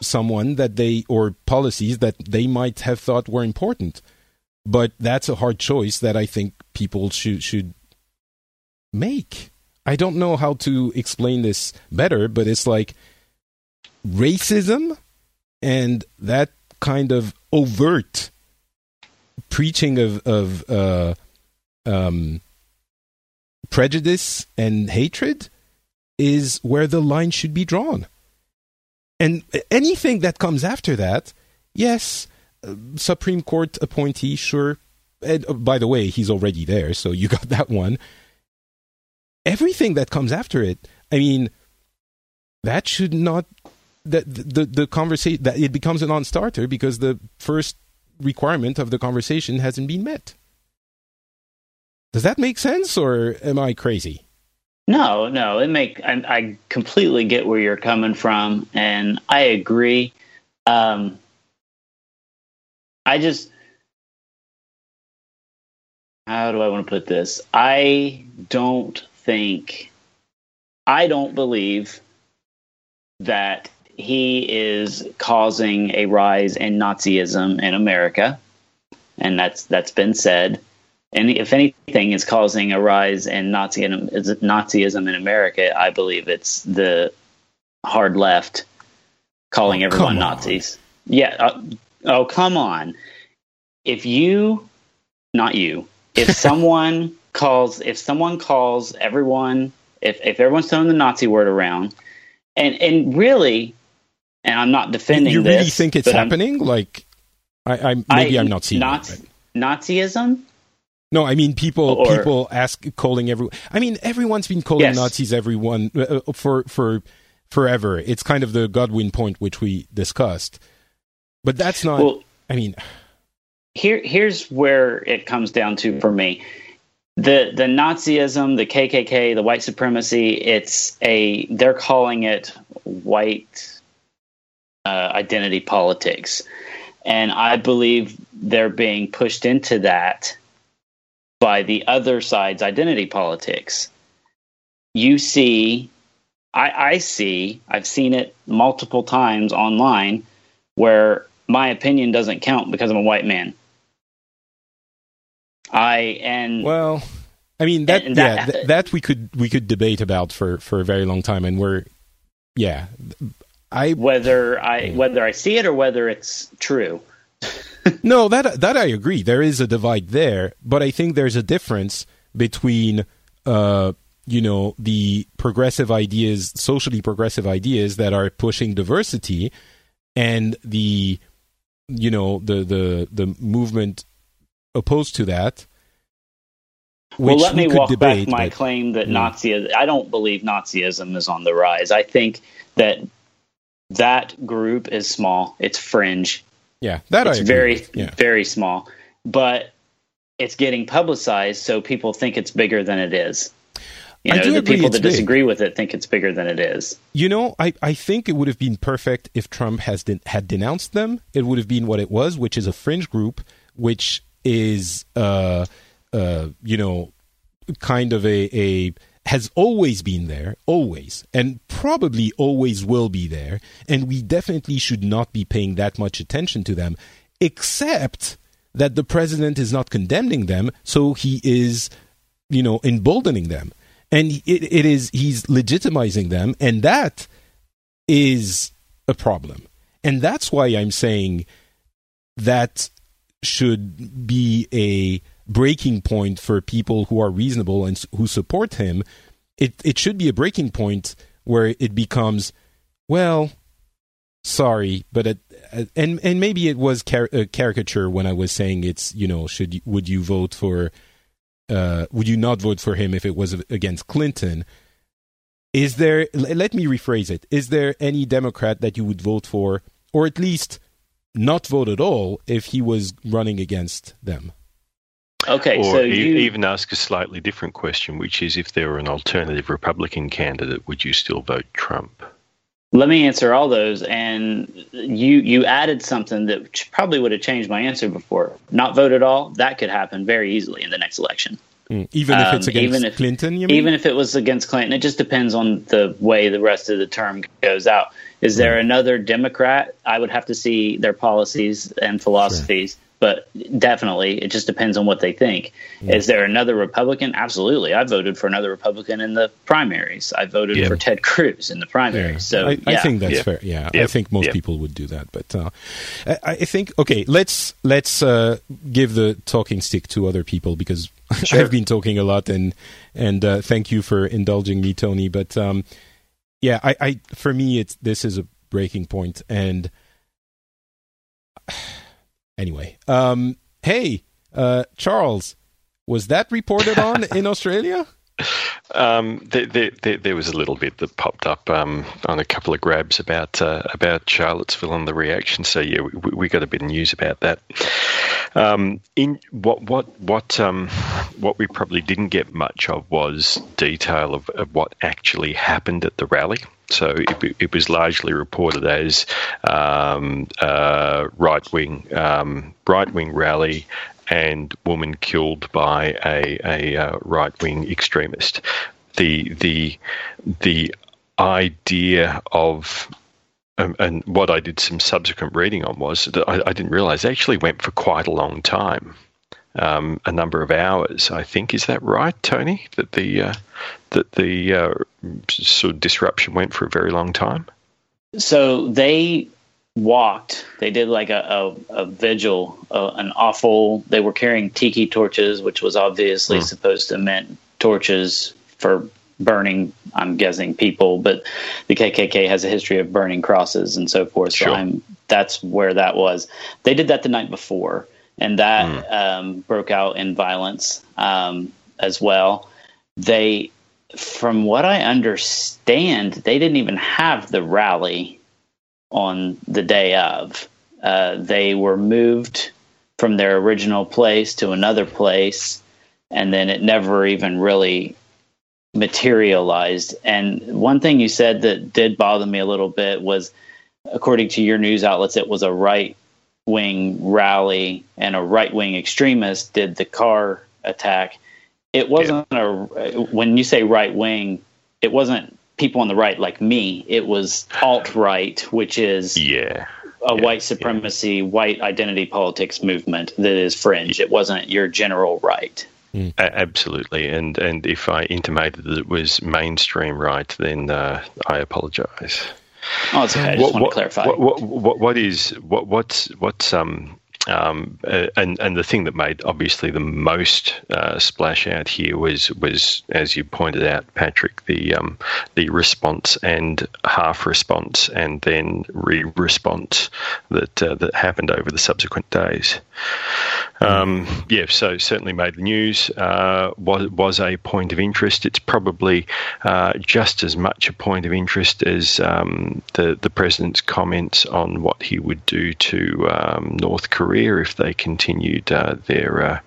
someone that they or policies that they might have thought were important. But that's a hard choice that I think people should should make. I don't know how to explain this better, but it's like racism and that kind of overt preaching of of uh, um, prejudice and hatred is where the line should be drawn. And anything that comes after that, yes, uh, Supreme Court appointee, sure. And, uh, by the way, he's already there, so you got that one. Everything that comes after it, I mean, that should not the, the, the conversation that it becomes a non-starter because the first requirement of the conversation hasn't been met. Does that make sense, or am I crazy? No, no, it make I, I completely get where you're coming from, and I agree. Um, I just, how do I want to put this? I don't think, I don't believe that he is causing a rise in Nazism in America, and that's that's been said. And if anything is causing a rise in Nazi Nazism in America, I believe it's the hard left calling Oh, everyone. Nazis. Yeah. Uh, oh, come on. If you, not you, if someone calls, if someone calls everyone, if if everyone's throwing the Nazi word around, and and really, and I'm not defending you this. really think it's but I'm- happening? Like, I, I maybe I- I'm not seeing Nazi- it. but- Nazism. No, I mean people. Or- people ask calling everyone. I mean everyone's been calling Yes. Nazis everyone uh, uh, for for forever. It's kind of the Godwin point which we discussed, but that's not. Well, I mean, here here's where it comes down to for me the the nazism the kkk the white supremacy it's a they're calling it white uh, identity politics. And I believe they're being pushed into that by the other side's identity politics. You see, I, I see, I've seen it multiple times online where my opinion doesn't count because I'm a white man. I and Well, I mean that, And yeah, th- that we could we could debate about for for a very long time, and we're yeah, I whether I whether I see it or whether it's true. no that that I agree. There is a divide there, but I think there's a difference between uh you know the progressive ideas, socially progressive ideas that are pushing diversity, and the you know the the the movement opposed to that. well, which let me walk debate, back my but- claim that Mm. Nazi. I don't believe Nazism is on the rise. I think that that group is small. It's fringe. Yeah, that it's I agree very yeah. very small, but it's getting publicized, so people think it's bigger than it is. You I know, the people that big. disagree with it think it's bigger than it is. You know, I, I think it would have been perfect if Trump has den- had denounced them. It would have been what it was, which is a fringe group, which is, uh, uh, you know, kind of a, a has always been there, always, and probably always will be there. And we definitely should not be paying that much attention to them, except that the president is not condemning them, so he is, you know, emboldening them. And it, it is he's legitimizing them, and that is a problem. And that's why I'm saying that should be a breaking point for people who are reasonable and who support him. It it should be a breaking point where it becomes, well, sorry, but it, uh, and and maybe it was car- a caricature when I was saying it's you know should would you vote for uh, would you not vote for him if it was against Clinton? Is there? Let me rephrase it. Is there any Democrat that you would vote for, or at least not vote at all, if he was running against them? Okay, or so e- you even ask a slightly different question, which is if there were an alternative Republican candidate, would you still vote Trump? Let me answer all those. And you you added something that probably would have changed my answer before. Not vote at all. That could happen very easily in the next election. Mm, Even if it's Um, against even if- Clinton, you mean? Even if it was against Clinton, it just depends on the way the rest of the term goes out. Is there another Democrat? I would have to see their policies and philosophies, but definitely it just depends on what they think. Is there another Republican? Absolutely. I voted for another Republican in the primaries. I voted Yeah. for Ted Cruz in the primaries. Yeah. So I, I think that's Yeah. fair. Yeah, I think most Yep. people would do that. But uh, I, I think okay, let's let's uh, give the talking stick to other people because I've been talking a lot, and and uh, thank you for indulging me, Tony. But um, yeah, I, I for me, it's this is a breaking point, and anyway, um, hey, uh, Charles, was that reported on in Australia? Um, there, there, there, there was a little bit that popped up um, on a couple of grabs about uh, about Charlottesville and the reaction. So yeah, we, we got a bit of news about that. Um, in what what what um, what we probably didn't get much of was detail of, of what actually happened at the rally. So it, it was largely reported as um, uh, right wing um, right wing rally and woman killed by a, a uh, right wing extremist. The the the idea of um, and what I did some subsequent reading on was that I, I didn't realize actually went for quite a long time, um, a number of hours. I think is that right, Tony? That the uh, that the uh, sort of disruption went for a very long time. So they walked. They did like a, a, a vigil, uh, an awful. They were carrying tiki torches, which was obviously Hmm. supposed to meant torches for burning. I'm guessing people, but the KKK has a history of burning crosses and so forth. Sure. So I'm that's where that was. They did that the night before, and that Hmm. um, broke out in violence um, as well. They, from what I understand, they didn't even have the rally on the day of. Uh, they were moved from their original place to another place, and then it never even really materialized. And one thing you said that did bother me a little bit was, according to your news outlets, it was a right wing rally and a right wing extremist did the car attack. It wasn't yeah. a when you say right wing, it wasn't people on the right like me. It was alt right, which is yeah a yeah, white supremacy, yeah. white identity politics movement that is fringe. It wasn't your general right. Mm. absolutely, and and if I intimated that it was mainstream right, then uh, I apologise. Oh, it's okay. I just what, want to clarify. What, what, what is what what's what's um um, uh, and and the thing that made obviously the most uh, splash out here was was as you pointed out, Patrick, the um, the response and half response and then re response that uh, that happened over the subsequent days. Um, yeah, so certainly made the news. Uh, was was a point of interest. It's probably uh, just as much a point of interest as um, the the president's comments on what he would do to um, North Korea if they continued uh, their uh,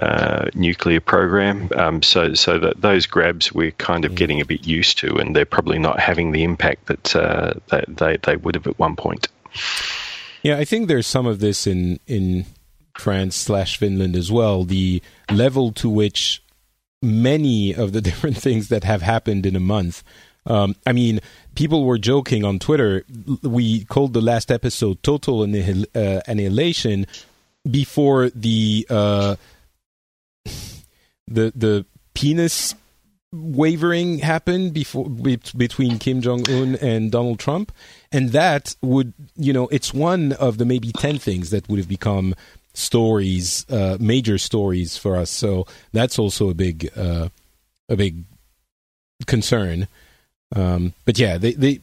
uh, nuclear program. Um, so, so that those grabs we're kind of getting a bit used to, and they're probably not having the impact that, uh, that they they would have at one point. Yeah, I think there's some of this in in France slash Finland as well. The level to which many of the different things that have happened in a month. Um, I mean, people were joking on Twitter. We called the last episode "Total Annihil- uh, Annihilation" before the uh, the the penis wavering happened before be- between Kim Jong Un and Donald Trump, and that would you know it's one of the maybe ten things that would have become stories, uh, major stories for us. So that's also a big uh, a big concern. Um, but yeah, they, they,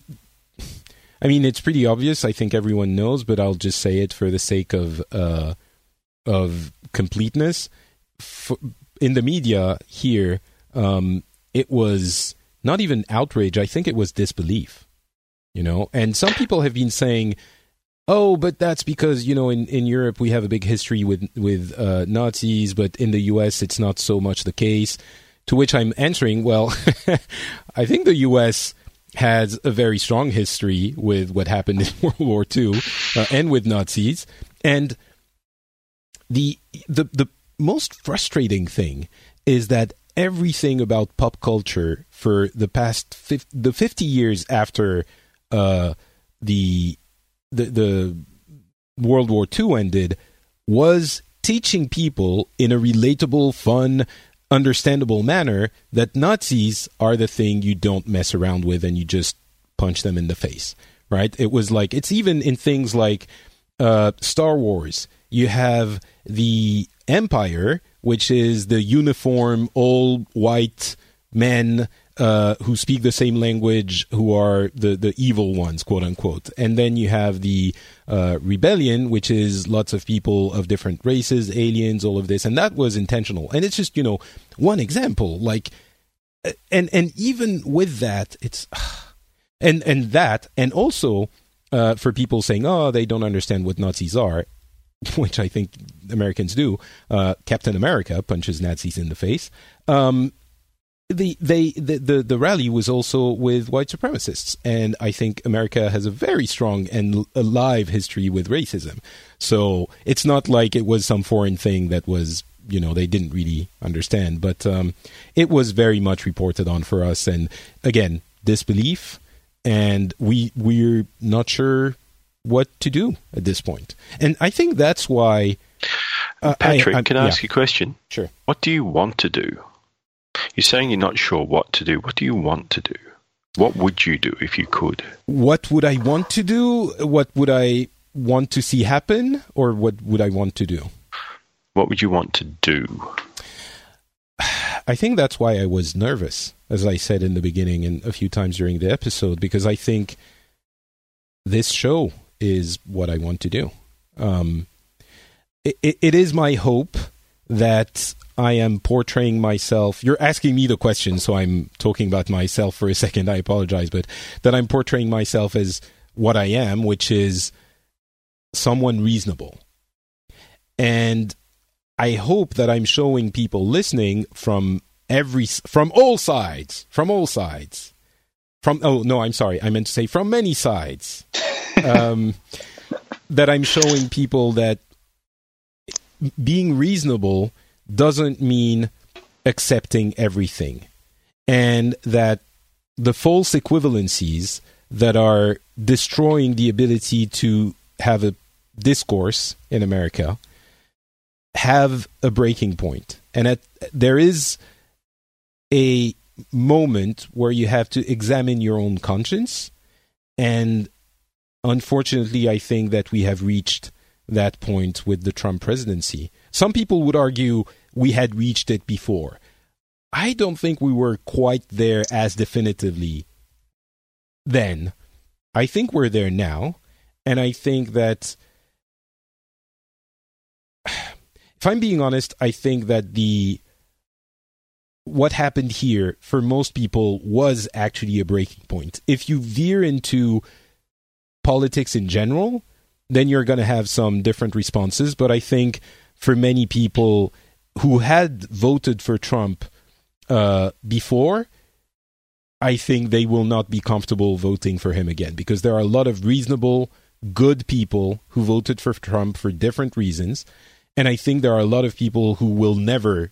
I mean, it's pretty obvious. I think everyone knows, but I'll just say it for the sake of uh, of completeness. For, in the media here, um, it was not even outrage. I think it was disbelief. You know, and some people have been saying, "Oh, but that's because you know in, in Europe we have a big history with with uh, Nazis, but in the U.S. it's not so much the case." To which I'm answering, well, I think the U.S. has a very strong history with what happened in World War II uh, and with Nazis. And the, the, the most frustrating thing is that everything about pop culture for the past 50, the 50 years after uh, the, the the World War II ended was teaching people in a relatable, fun, understandable manner that Nazis are the thing you don't mess around with and you just punch them in the face, right? It was like, it's even in things like uh, Star Wars. You have the Empire, which is the uniform, all white men uh, who speak the same language, who are the, the evil ones, quote unquote. And then you have the uh, rebellion, which is lots of people of different races, aliens, all of this. And that was intentional. And it's just, you know, one example. Like, and, and even with that, it's, and, and that, and also uh, for people saying, oh, they don't understand what Nazis are, which I think Americans do. Uh, Captain America punches Nazis in the face. Um, the they the, the, the rally was also with white supremacists, and I think America has a very strong and alive history with racism. So it's not like it was some foreign thing that was you know they didn't really understand, but um, it was very much reported on for us. And again, disbelief, and we we're not sure what to do at this point. And I think that's why. Uh, Patrick, I, I, can I ask you a question? Sure. What do you want to do? You're saying you're not sure what to do. What do you want to do? What would you do if you could? What would I want to do? What would I want to see happen? Or what would I want to do? What would you want to do? I think that's why I was nervous, as I said in the beginning and a few times during the episode, because I think this show is what I want to do. Um, it, it is my hope that I am portraying myself. You're asking me the question, so I'm talking about myself for a second. I apologize, but that I'm portraying myself as what I am, which is someone reasonable. And I hope that I'm showing people listening from every from all sides, from all sides, from oh no, I'm sorry, I meant to say from many sides. Um, that I'm showing people that being reasonable doesn't mean accepting everything, and that the false equivalencies that are destroying the ability to have a discourse in America have a breaking point. And at, there is a moment where you have to examine your own conscience. And unfortunately, I think that we have reached that point with the Trump presidency. Some people would argue we had reached it before. I don't think we were quite there as definitively then. I think we're there now. And I think that, if I'm being honest, I think that the what happened here for most people was actually a breaking point. If you veer into politics in general, then you're going to have some different responses. But I think for many people who had voted for Trump uh, before, I think they will not be comfortable voting for him again because there are a lot of reasonable, good people who voted for Trump for different reasons. And I think there are a lot of people who will never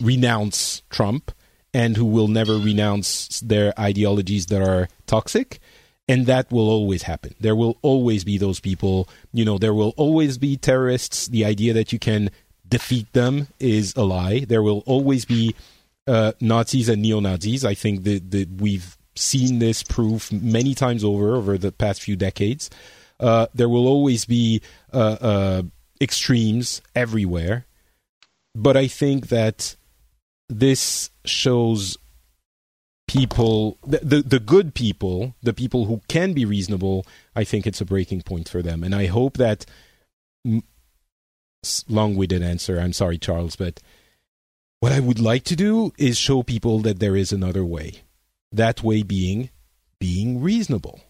renounce Trump and who will never renounce their ideologies that are toxic. And that will always happen. There will always be those people. You know, there will always be terrorists. The idea that you can defeat them is a lie. There will always be uh, Nazis and neo Nazis. I think that, that we've seen this proof many times over over the past few decades. Uh, there will always be uh, uh, extremes everywhere, but I think that this shows people the, the, the good people the people who can be reasonable i think it's a breaking point for them and i hope that long-winded answer i'm sorry charles but what I would like to do is show people that there is another way. That way being being reasonable.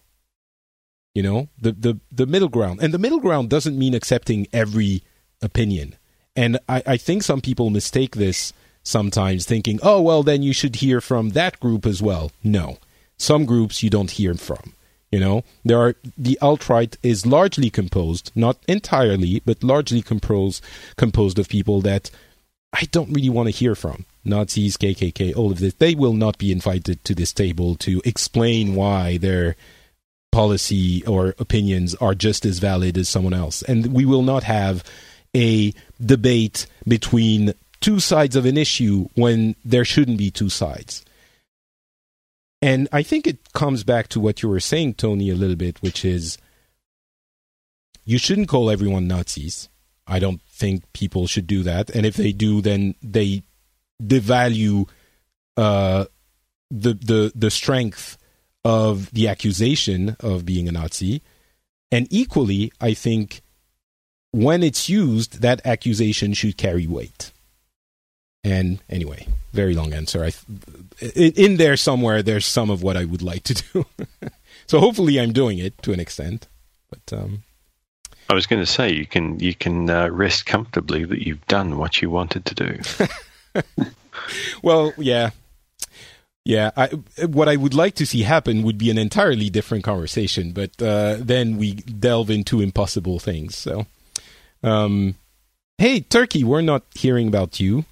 You know, the, the, the middle ground. And the middle ground doesn't mean accepting every opinion. And I, I think some people mistake this sometimes, thinking, oh, well, then you should hear from that group as well. No. Some groups you don't hear from. You know, there are the alt right is largely composed, not entirely, but largely composed composed of people that I don't really want to hear from Nazis, KKK, all of this. They will not be invited to this table to explain why their policy or opinions are just as valid as someone else. And we will not have a debate between two sides of an issue when there shouldn't be two sides. And I think it comes back to what you were saying, Tony, a little bit, which is you shouldn't call everyone Nazis. I don't think people should do that. And if they do, then they devalue uh, the the the strength of the accusation of being a Nazi. And equally, I think when it's used, that accusation should carry weight. And anyway, very long answer. I, in, in there somewhere, there's some of what I would like to do. so hopefully, I'm doing it to an extent. But um, I was going to say you can you can uh, rest comfortably that you've done what you wanted to do. well, yeah, yeah. I, what I would like to see happen would be an entirely different conversation, but uh, then we delve into impossible things. So, um, hey, Turki, we're not hearing about you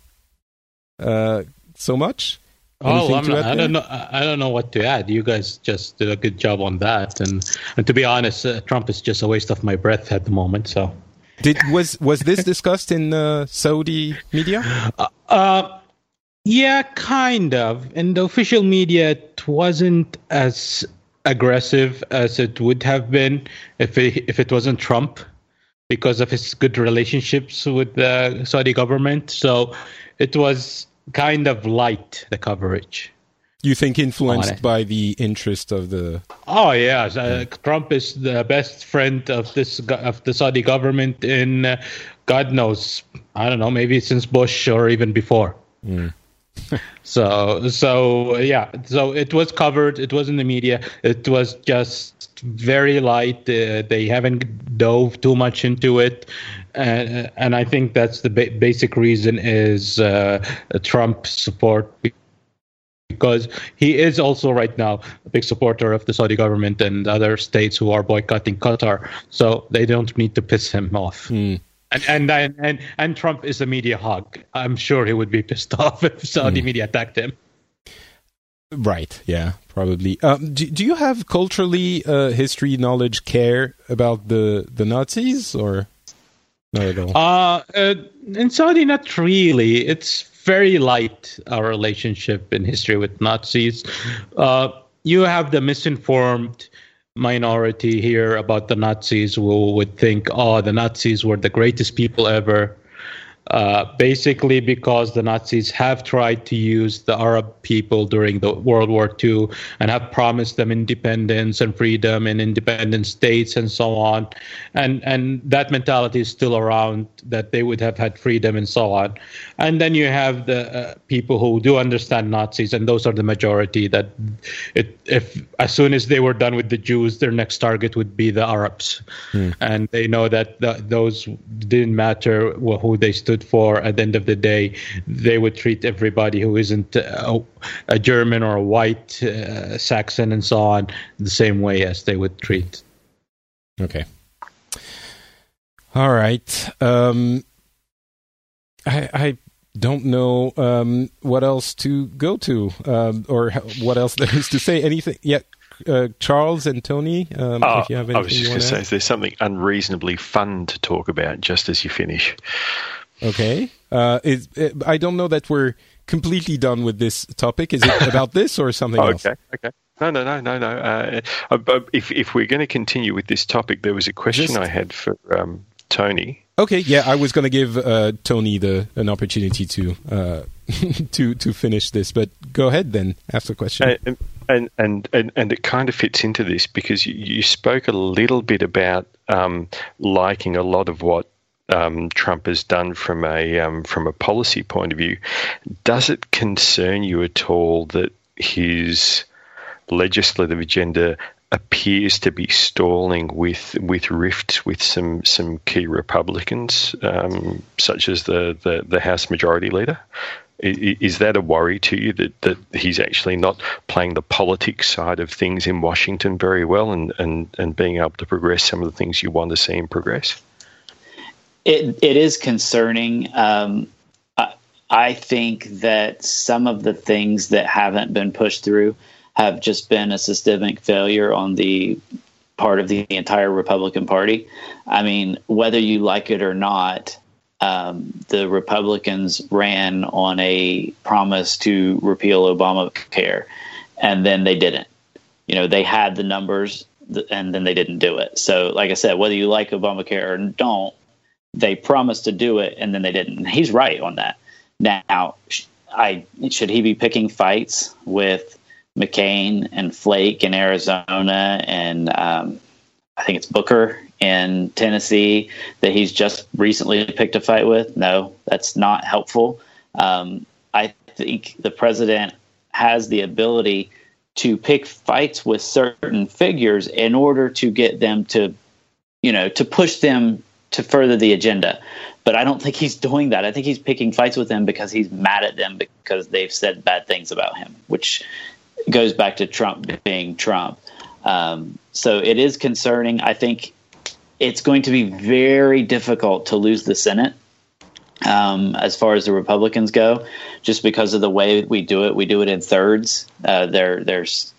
so much. Oh, I'm not, I don't know. I don't know what to add. You guys just did a good job on that, and and to be honest, uh, Trump is just a waste of my breath at the moment. So, did was was this discussed in uh, Saudi media? Uh, uh, yeah, kind of. In the official media, it wasn't as aggressive as it would have been if it, if it wasn't Trump, because of his good relationships with the Saudi government. So, it was kind of light the coverage. You think influenced by the interest of the? Oh yeah, uh, Trump is the best friend of this of the Saudi government in uh, God knows I don't know maybe since Bush or even before. Mm. so so yeah, so it was covered. It was in the media. It was just very light. Uh, they haven't dove too much into it. And, and I think that's the ba- basic reason is uh, Trump support because he is also right now a big supporter of the Saudi government and other states who are boycotting Qatar. So they don't need to piss him off. Mm. And, and and and Trump is a media hog. I'm sure he would be pissed off if Saudi mm. media attacked him. Right. Yeah. Probably. Um, do, do you have culturally uh, history knowledge care about the the Nazis or not at all? Uh, uh, in Saudi, not really. It's very light our relationship in history with Nazis. Uh, you have the misinformed minority here about the Nazis who would think, oh, the Nazis were the greatest people ever. Uh, basically because the Nazis have tried to use the Arab people during the World War II and have promised them independence and freedom and independent states and so on, and and that mentality is still around that they would have had freedom and so on, and then you have the uh, people who do understand Nazis and those are the majority that it if as soon as they were done with the Jews, their next target would be the Arabs, hmm. and they know that the, those didn't matter who they stood stood for, at the end of the day, they would treat everybody who isn't a, a German or a white uh, Saxon and so on the same way as they would treat. Okay. All right. Um, I, I don't know um, what else to go to um, or what else there is to say. Anything yet? Uh, Charles and Tony, um, oh, if you have anything I was just going to say, is there something unreasonably fun to talk about just as you finish? Okay. Uh, is, it, I don't know that we're completely done with this topic. Is it about this or something oh, else? Okay. Okay. No, no, no, no, no. Uh, uh, if if we're going to continue with this topic, there was a question Just, I had for um, Tony. Okay, yeah, I was going to give uh, Tony the an opportunity to uh, to to finish this, but go ahead then. Ask the question. And and and and, and it kind of fits into this because you, you spoke a little bit about um, liking a lot of what um, Trump has done from a um, from a policy point of view. Does it concern you at all that his legislative agenda appears to be stalling with with rifts with some some key Republicans, um, such as the, the, the House Majority Leader? Is that a worry to you that, that he's actually not playing the politics side of things in Washington very well and, and, and being able to progress some of the things you want to see him progress? It it is concerning. Um, I, think that some of the things that haven't been pushed through have just been a systemic failure on the part of the entire Republican Party. I mean, whether you like it or not, um, the Republicans ran on a promise to repeal Obamacare, and then they didn't. You know, they had the numbers, and then they didn't do it. So, like I said, whether you like Obamacare or don't, they promised to do it and then they didn't. He's right on that. Now, I should he be picking fights with McCain and Flake in Arizona and um, I think it's Corker in Tennessee that he's just recently picked a fight with? No, that's not helpful. Um, I think the president has the ability to pick fights with certain figures in order to get them to, you know, to push them to further the agenda. But I don't think he's doing that. I think he's picking fights with them because he's mad at them because they've said bad things about him, which goes back to Trump being Trump. Um, so it is concerning. I think it's going to be very difficult to lose the Senate um, as far as the Republicans go, just because of the way we do it. We do it in thirds. Uh, there's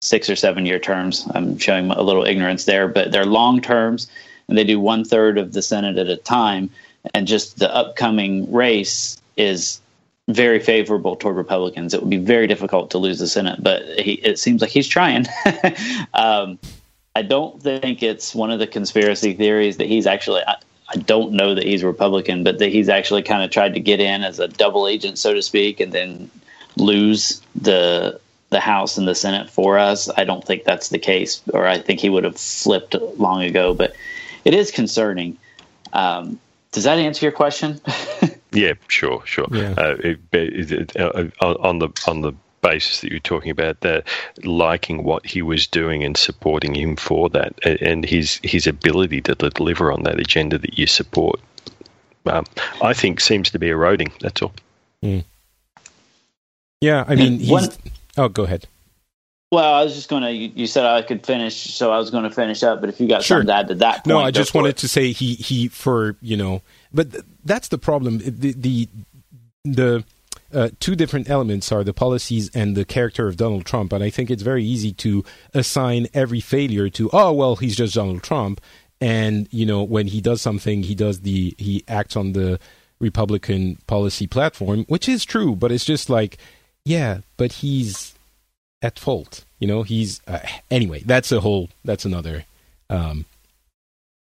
six or seven year terms. I'm showing a little ignorance there, but they're long terms and they do one third of the Senate at a time. And just the upcoming race is very favorable toward Republicans. It would be very difficult to lose the Senate, but he, it seems like he's trying. um, I don't think it's one of the conspiracy theories that he's actually. I, I don't know that he's Republican, but that he's actually kind of tried to get in as a double agent, so to speak, and then lose the the House and the Senate for us. I don't think that's the case, or I think he would have flipped long ago. But it is concerning. Um, does that answer your question? Yeah, sure, sure. Yeah. Uh, it, it, uh, on the on the basis that you're talking about, that liking what he was doing and supporting him for that, and his his ability to deliver on that agenda that you support, um, I think seems to be eroding. That's all. Mm. Yeah, I mean, he's. One- oh, go ahead. Well, I was just going to. You, said I could finish, so I was going to finish up. But if you got Sure. something to add to that, point, No, I just wanted it. to say he he for you know, but th- that's the problem. The the the uh, two different elements are the policies and the character of Donald Trump, and I think it's very easy to assign every failure to oh well he's just Donald Trump, and you know when he does something he does the he acts on the Republican policy platform, which is true, but it's just like yeah, but he's at fault. You know, he's uh, anyway. That's a whole. That's another. Um,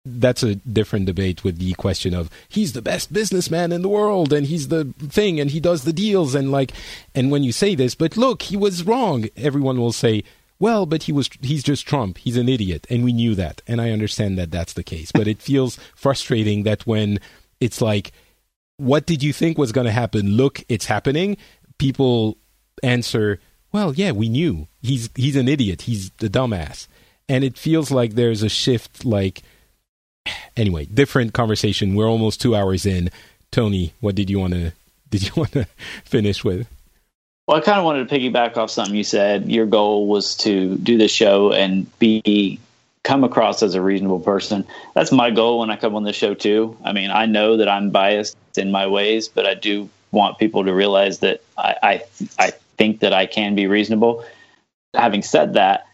that's a different debate with the question of he's the best businessman in the world and he's the thing and he does the deals and like and when you say this but look he was wrong everyone will say well but he was he's just trump he's an idiot and we knew that and i understand that that's the case but it feels frustrating that when it's like what did you think was going to happen look it's happening people answer well yeah we knew he's he's an idiot he's the dumbass and it feels like there's a shift like anyway different conversation we're almost two hours in tony what did you want to did you want to finish with Well, I kind of wanted to piggyback off something you said. Your goal was to do the show and be come across as a reasonable person. That's my goal when I come on the show too. I mean, I know that I'm biased in my ways, but I do want people to realize that I I, I think that I can be reasonable. Having said that,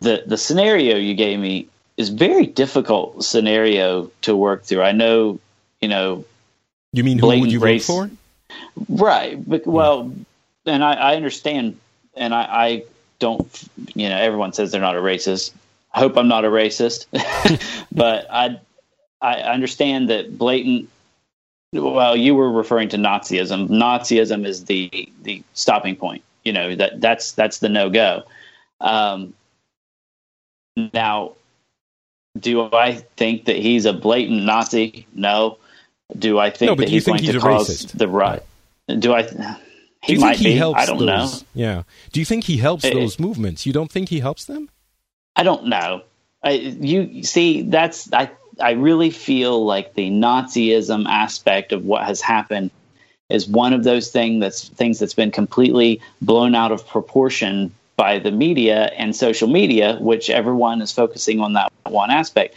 the the scenario you gave me is very difficult scenario to work through. I know, you know, you mean who would you race- vote for Right. But, well, and I, I understand, and I, I don't, you know, everyone says they're not a racist. I hope I'm not a racist, but I, I understand that blatant. Well, you were referring to Nazism. Nazism is the the stopping point. You know that that's that's the no go. Um, now, do I think that he's a blatant Nazi? No. Do I think No, that he's think going he's to cause racist? the right? Do I? do He you might think he be. helps I don't know. yeah do you think he helps Eh, those movements you don't think he helps them I don't know. I, you see, that's I. I really feel like the Nazism aspect of what has happened is one of those thing that's things that's been completely blown out of proportion by the media and social media, which everyone is focusing on that one aspect.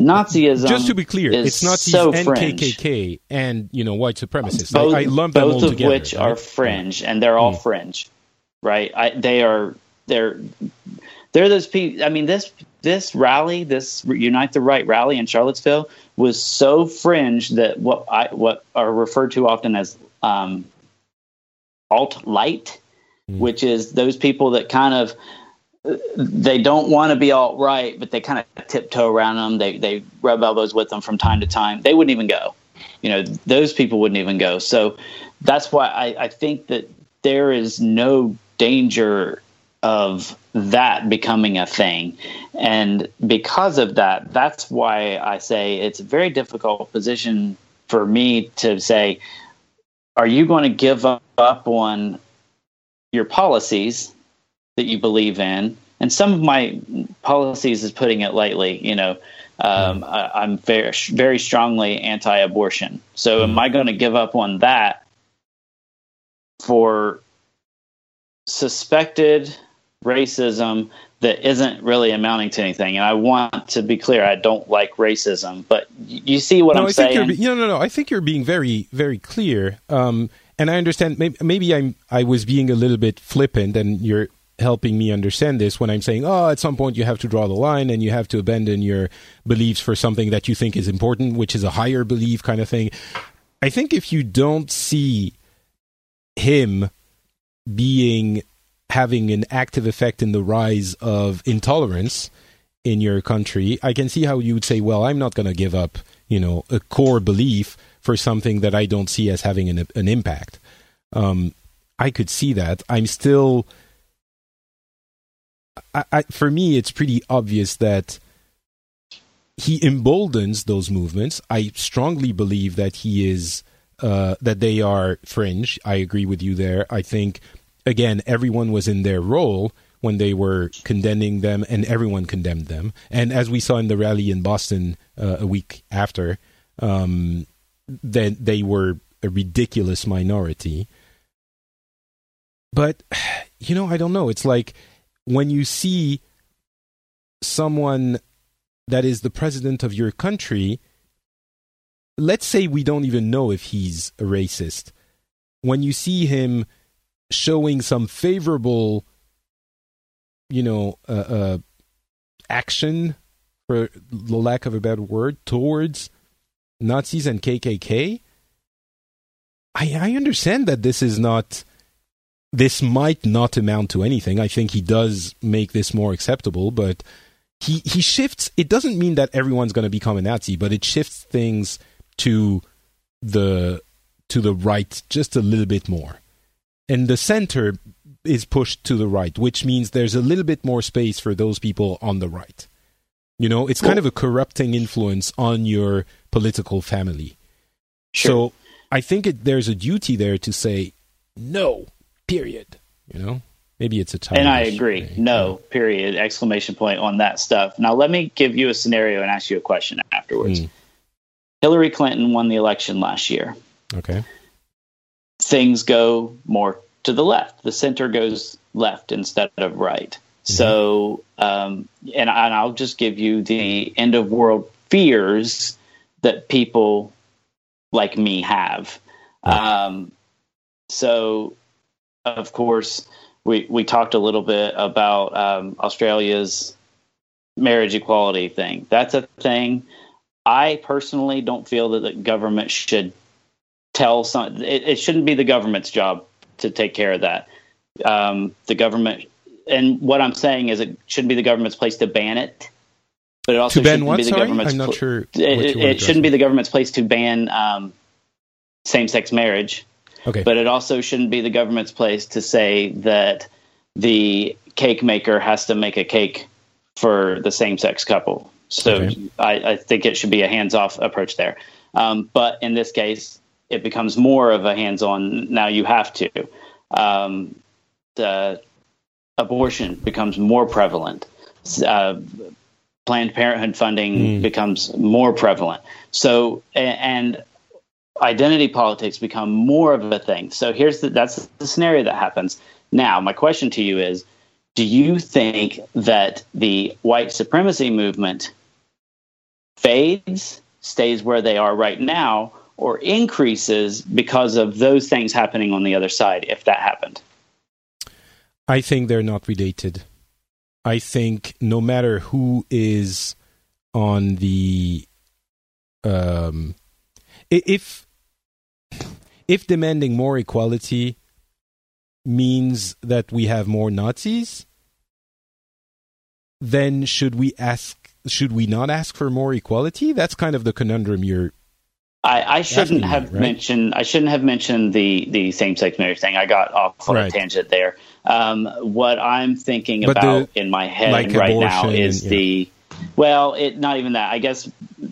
Nazism. just to be clear it's Nazis so and fringe. KKK and you know white supremacists both, I, I lump them both all of together which are fringe, and they're all Mm. fringe, right? I, they are they're they're those people. I mean this this rally, this Unite the Right rally in Charlottesville, was so fringe that what I what are referred to often as um, alt light, Mm. which is those people that kind of they don't want to be alt right, but they kind of tiptoe around them. They they rub elbows with them from time to time. They wouldn't even go. You know, those people wouldn't even go. So that's why I, I think that there is no danger of that becoming a thing. And because of that, that's why I say it's a very difficult position for me to say, are you going to give up on your policies that you believe in? And some of my policies is putting it lightly, you know, um, I, I'm very, very strongly anti-abortion. So am I going to give up on that for suspected racism that isn't really amounting to anything? And I want to be clear, I don't like racism, but you see what no, I'm I think saying? you're no, no, no. I think you're being very, very clear. Um, and I understand. Maybe, maybe I'm. I was being a little bit flippant, and you're helping me understand this when I'm saying, "Oh, at some point you have to draw the line, and you have to abandon your beliefs for something that you think is important, which is a higher belief kind of thing." I think if you don't see him being having an active effect in the rise of intolerance in your country, I can see how you would say, "Well, I'm not going to give up, you know, a core belief for something that I don't see as having an an impact." Um, I could see that. I'm still. I, I, for me, it's pretty obvious that he emboldens those movements. I strongly believe that he is uh, that they are fringe. I agree with you there. I think again, everyone was in their role when they were condemning them, and everyone condemned them. And as we saw in the rally in Boston uh, a week after, um, that they were a ridiculous minority. But you know, I don't know. It's like when you see someone that is the president of your country, let's say we don't even know if he's a racist. When you see him showing some favorable, you know, uh, uh, action, for the lack of a better word, towards Nazis and KKK, I, I understand that this is not this might not amount to anything. I think he does make this more acceptable, but he he shifts. It doesn't mean that everyone's going to become a Nazi, but it shifts things to the to the right just a little bit more, and the center is pushed to the right, which means there's a little bit more space for those people on the right. You know, it's kind of a corrupting influence on your political family. Sure. So I think it, there's a duty there to say no period. You know, maybe it's a time. And I agree. No, period. Exclamation point on that stuff. Now, let me give you a scenario and ask you a question afterwards. Mm. Hillary Clinton won the election last year. Okay. Things go more to the left. The center goes left instead of right. So, um, and, and I'll just give you the end of world fears that people like me have. Um, so, of course, we, we talked a little bit about um, Australia's marriage equality thing. That's a thing. I personally don't feel that the government should tell some. It, it shouldn't be the government's job to take care of that. Um, the government, and what I'm saying is, it shouldn't be the government's place to ban it. But it also To shouldn't what? be the Sorry? government's. I'm not pl- sure It, it, it shouldn't be the government's place to ban um, same-sex marriage Okay. but it also shouldn't be the government's place to say that the cake maker has to make a cake for the same sex couple. So Okay. I, I think it should be a hands off approach there. Um, but in this case, it becomes more of a hands on. Now you have to. Um, the abortion becomes more prevalent. Uh, Planned Parenthood funding becomes more prevalent. So, and identity politics become more of a thing. So here's the that's the scenario that happens. Now, my question to you is do you think that the white supremacy movement fades, stays where they are right now, or increases because of those things happening on the other side if that happened? I think they're not related. I think no matter who is on the um if if demanding more equality means that we have more Nazis, then should we ask should we not ask for more equality? That's kind of the conundrum you're I, I shouldn't have right? mentioned. I shouldn't have mentioned the the same sex marriage thing. I got off on Right. a tangent there. Um, what I'm thinking But about the- in my head like right now is and- the well, it not even that. I guess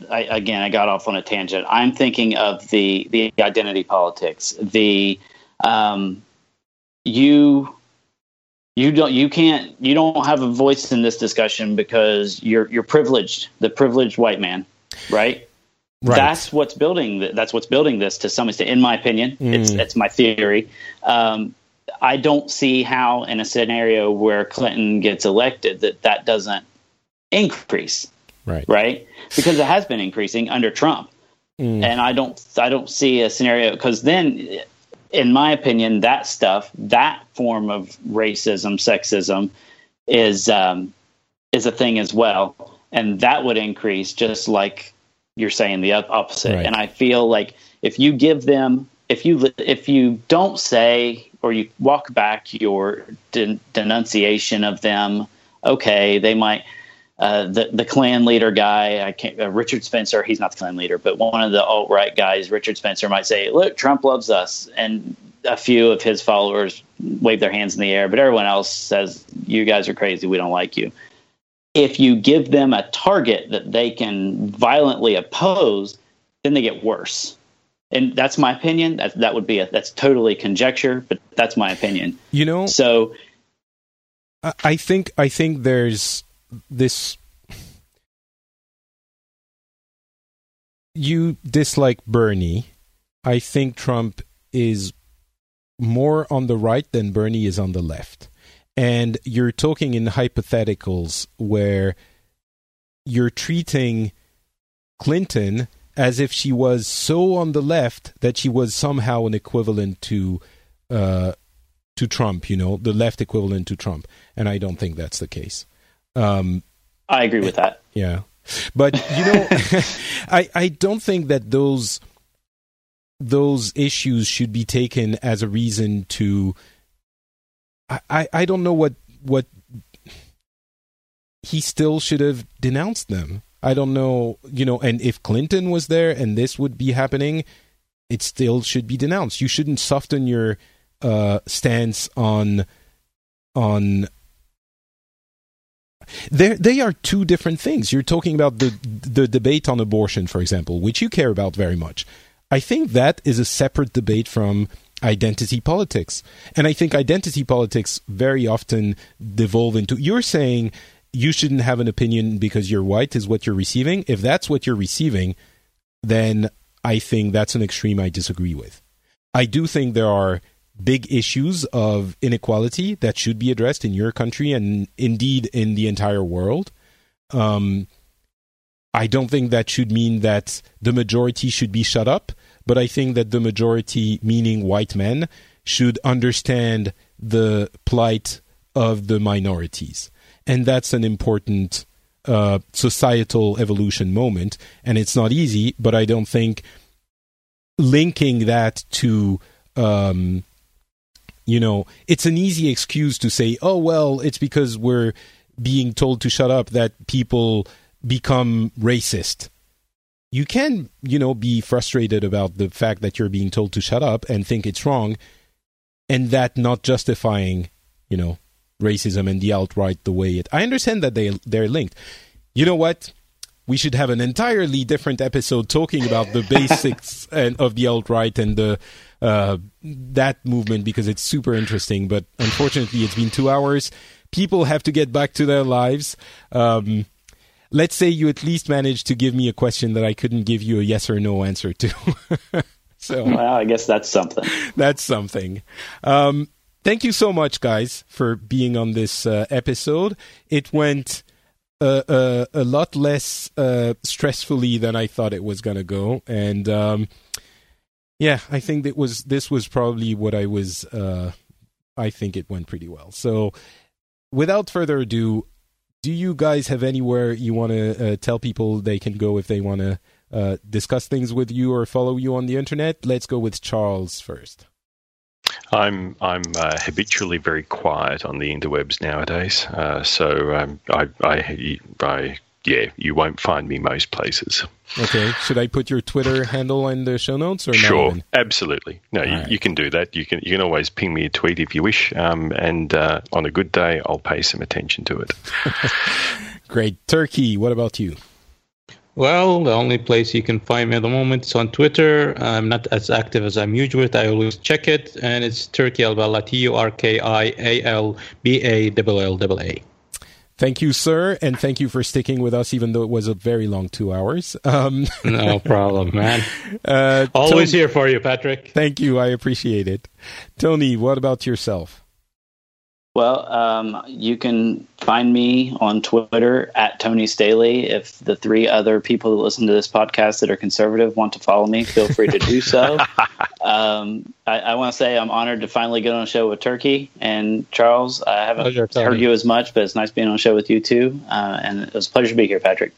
I, again, I got off on a tangent. I'm thinking of the the identity politics. The um, you you don't you can't you don't have a voice in this discussion because you're you're privileged, the privileged white man, right? Right. That's what's building. th- That's what's building this to some extent, in my opinion. It's Mm. it's my theory. Um, I don't see how, in a scenario where Clinton gets elected, that that doesn't increase, right. right? Because it has been increasing under Trump, Mm. and I don't I don't see a scenario because then, in my opinion, that stuff, that form of racism, sexism, is um, is a thing as well, and that would increase just like you're saying the opposite. Right. And I feel like if you give them, if you if you don't say or you walk back your den- denunciation of them, okay, they might. Uh, the the Klan leader guy, I can't. Uh, Richard Spencer, he's not the Klan leader, but one of the alt right guys, Richard Spencer, might say, "Look, Trump loves us," and a few of his followers wave their hands in the air, but everyone else says, "You guys are crazy. We don't like you." If you give them a target that they can violently oppose, then they get worse. and that's my opinion. That that would be a that's totally conjecture, but that's my opinion. You know, So I- I think I think there's this. You dislike Bernie. I think Trump is more on the right than Bernie is on the left. And you're talking in hypotheticals where you're treating Clinton as if she was so on the left that she was somehow an equivalent to uh, to Trump, you know, the left equivalent to Trump. And I don't think that's the case. Um, I agree with that. yeah. But you know, I I don't think that those those issues should be taken as a reason to I, I, don't know what what he still should have denounced them. I don't know, you know, and if Clinton was there and this would be happening, it still should be denounced. You shouldn't soften your uh, stance on on they they are two different things. You're talking about the the debate on abortion, for example, which you care about very much. I think that is a separate debate from identity politics, and I think identity politics very often devolve into. You're saying you shouldn't have an opinion because you're white is what you're receiving. If that's what you're receiving, then I think that's an extreme I disagree with. I do think there are big issues of inequality that should be addressed in your country and indeed in the entire world. Um, I don't think that should mean that the majority should be shut up, but I think that the majority, meaning white men, should understand the plight of the minorities. And that's an important uh, societal evolution moment. And it's not easy, but I don't think linking that to um, you know, it's an easy excuse to say, oh, well, it's because we're being told to shut up that people become racist. You can, you know, be frustrated about the fact that you're being told to shut up and think it's wrong, and that not justifying, you know, racism and the outright the way it. I understand that they they're linked. You know what? We should have an entirely different episode talking about the basics and of the alt right and the uh, that movement because it's super interesting. But unfortunately, it's been two hours. People have to get back to their lives. Um, let's say you at least managed to give me a question that I couldn't give you a yes or no answer to. so Well, I guess that's something. that's something. Um, thank you so much, guys, for being on this uh, episode. It went uh, uh, a lot less uh, stressfully than I thought it was going to go, and um, yeah, I think that was this was probably what I was. Uh, I think it went pretty well. So, without further ado, do you guys have anywhere you want to uh, tell people they can go if they want to uh, discuss things with you or follow you on the internet? Let's go with Charles first. I'm I'm uh, habitually very quiet on the interwebs nowadays, uh, so um, I, I I yeah, you won't find me most places. Okay, should I put your Twitter handle in the show notes or not Sure, even? absolutely. No, you, right. you can do that. You can you can always ping me a tweet if you wish, um, and uh, on a good day, I'll pay some attention to it. Great, Turki. What about you? Well, the only place you can find me at the moment is on Twitter. I'm not as active as I'm usual. I always check it, and it's Turki Alballaa, T U R K I A L B A L L A A. Thank you, sir, and thank you for sticking with us, even though it was a very long two hours. Um, No problem, man. uh, Always Tony- here for you, Patrick. Thank you. I appreciate it. Tony, what about yourself? Well, um, you can find me on Twitter at Tony Staley. If the three other people that listen to this podcast that are conservative want to follow me, feel free to do so. um, I, I want to say I'm honored to finally get on a show with Turki and Charles. I haven't Pleasure, heard you as much, but it's nice being on a show with you too. Uh, and it was a pleasure to be here, Patrick.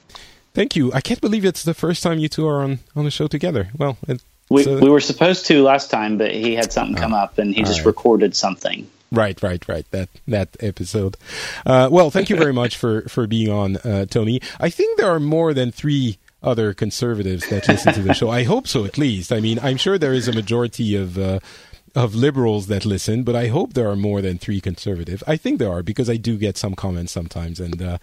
Thank you. I can't believe it's the first time you two are on, on the show together. Well, it, We, so- we were supposed to last time, but he had something come up and he just right. recorded something. Right, right, right. That that episode. Uh, well, thank you very much for for being on, uh, Tony. I think there are more than three other conservatives that listen to the show. I hope so, at least. I mean, I'm sure there is a majority of. Uh, of liberals that listen, but I hope there are more than three conservative. I think there are because I do get some comments sometimes, and uh,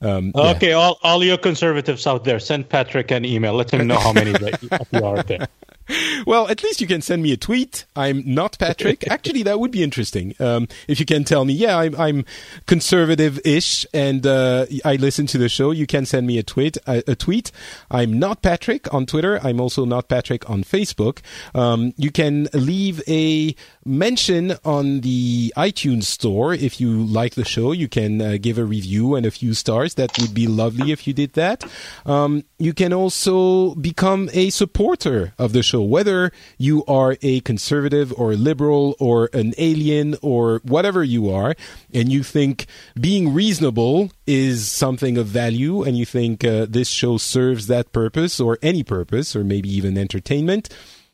um, yeah. Okay, all, all you conservatives out there, send Patrick an email. Let him know how many there you are there. well, at least you can send me a tweet. I'm not Patrick. Actually, that would be interesting. Um, if you can tell me, yeah, I'm, I'm conservative-ish, and uh, I listen to the show. You can send me a tweet. A, a, tweet. I'm not Patrick on Twitter. I'm also not Patrick on Facebook. Um, you can leave a mention on the iTunes store if you like the show. You can uh, give a review and a few stars. That would be lovely if you did that. Um, you can also become a supporter of the show, whether you are a conservative or a liberal or an alien or whatever you are, and you think being reasonable is something of value, and you think uh, this show serves that purpose or any purpose, or maybe even entertainment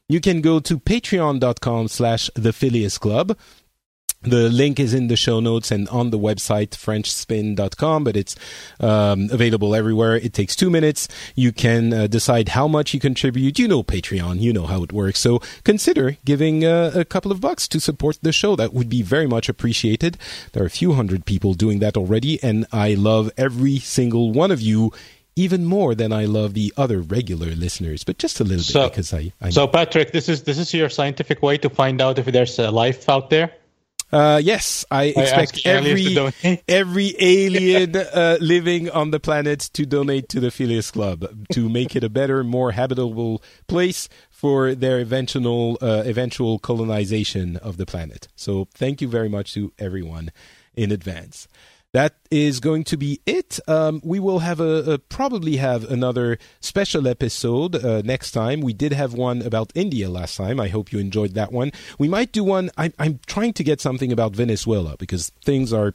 you can go to patreon.com slash the Phileas Club. The link is in the show notes and on the website frenchspin.com, but it's um, available everywhere. It takes two minutes. You can uh, decide how much you contribute. You know Patreon, you know how it works. So consider giving uh, a couple of bucks to support the show. That would be very much appreciated. There are a few hundred people doing that already, and I love every single one of you even more than I love the other regular listeners, but just a little so, bit because I. I so, Patrick, this is this is your scientific way to find out if there's a life out there. Uh, yes, I expect every every alien uh, living on the planet to donate to the Phileas Club to make it a better, more habitable place for their eventual uh, eventual colonization of the planet. So, thank you very much to everyone in advance that is going to be it. Um, we will have a, a, probably have another special episode uh, next time. We did have one about India last time. I hope you enjoyed that one. We might do one. I, I'm trying to get something about Venezuela because things are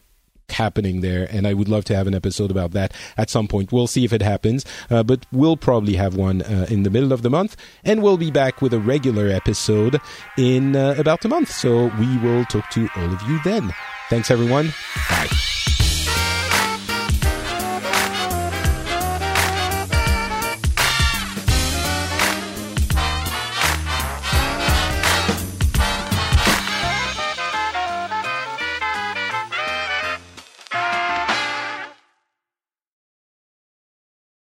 happening there, and I would love to have an episode about that at some point. We'll see if it happens, uh, but we'll probably have one uh, in the middle of the month, and we'll be back with a regular episode in uh, about a month. So we will talk to all of you then. Thanks, everyone. Bye.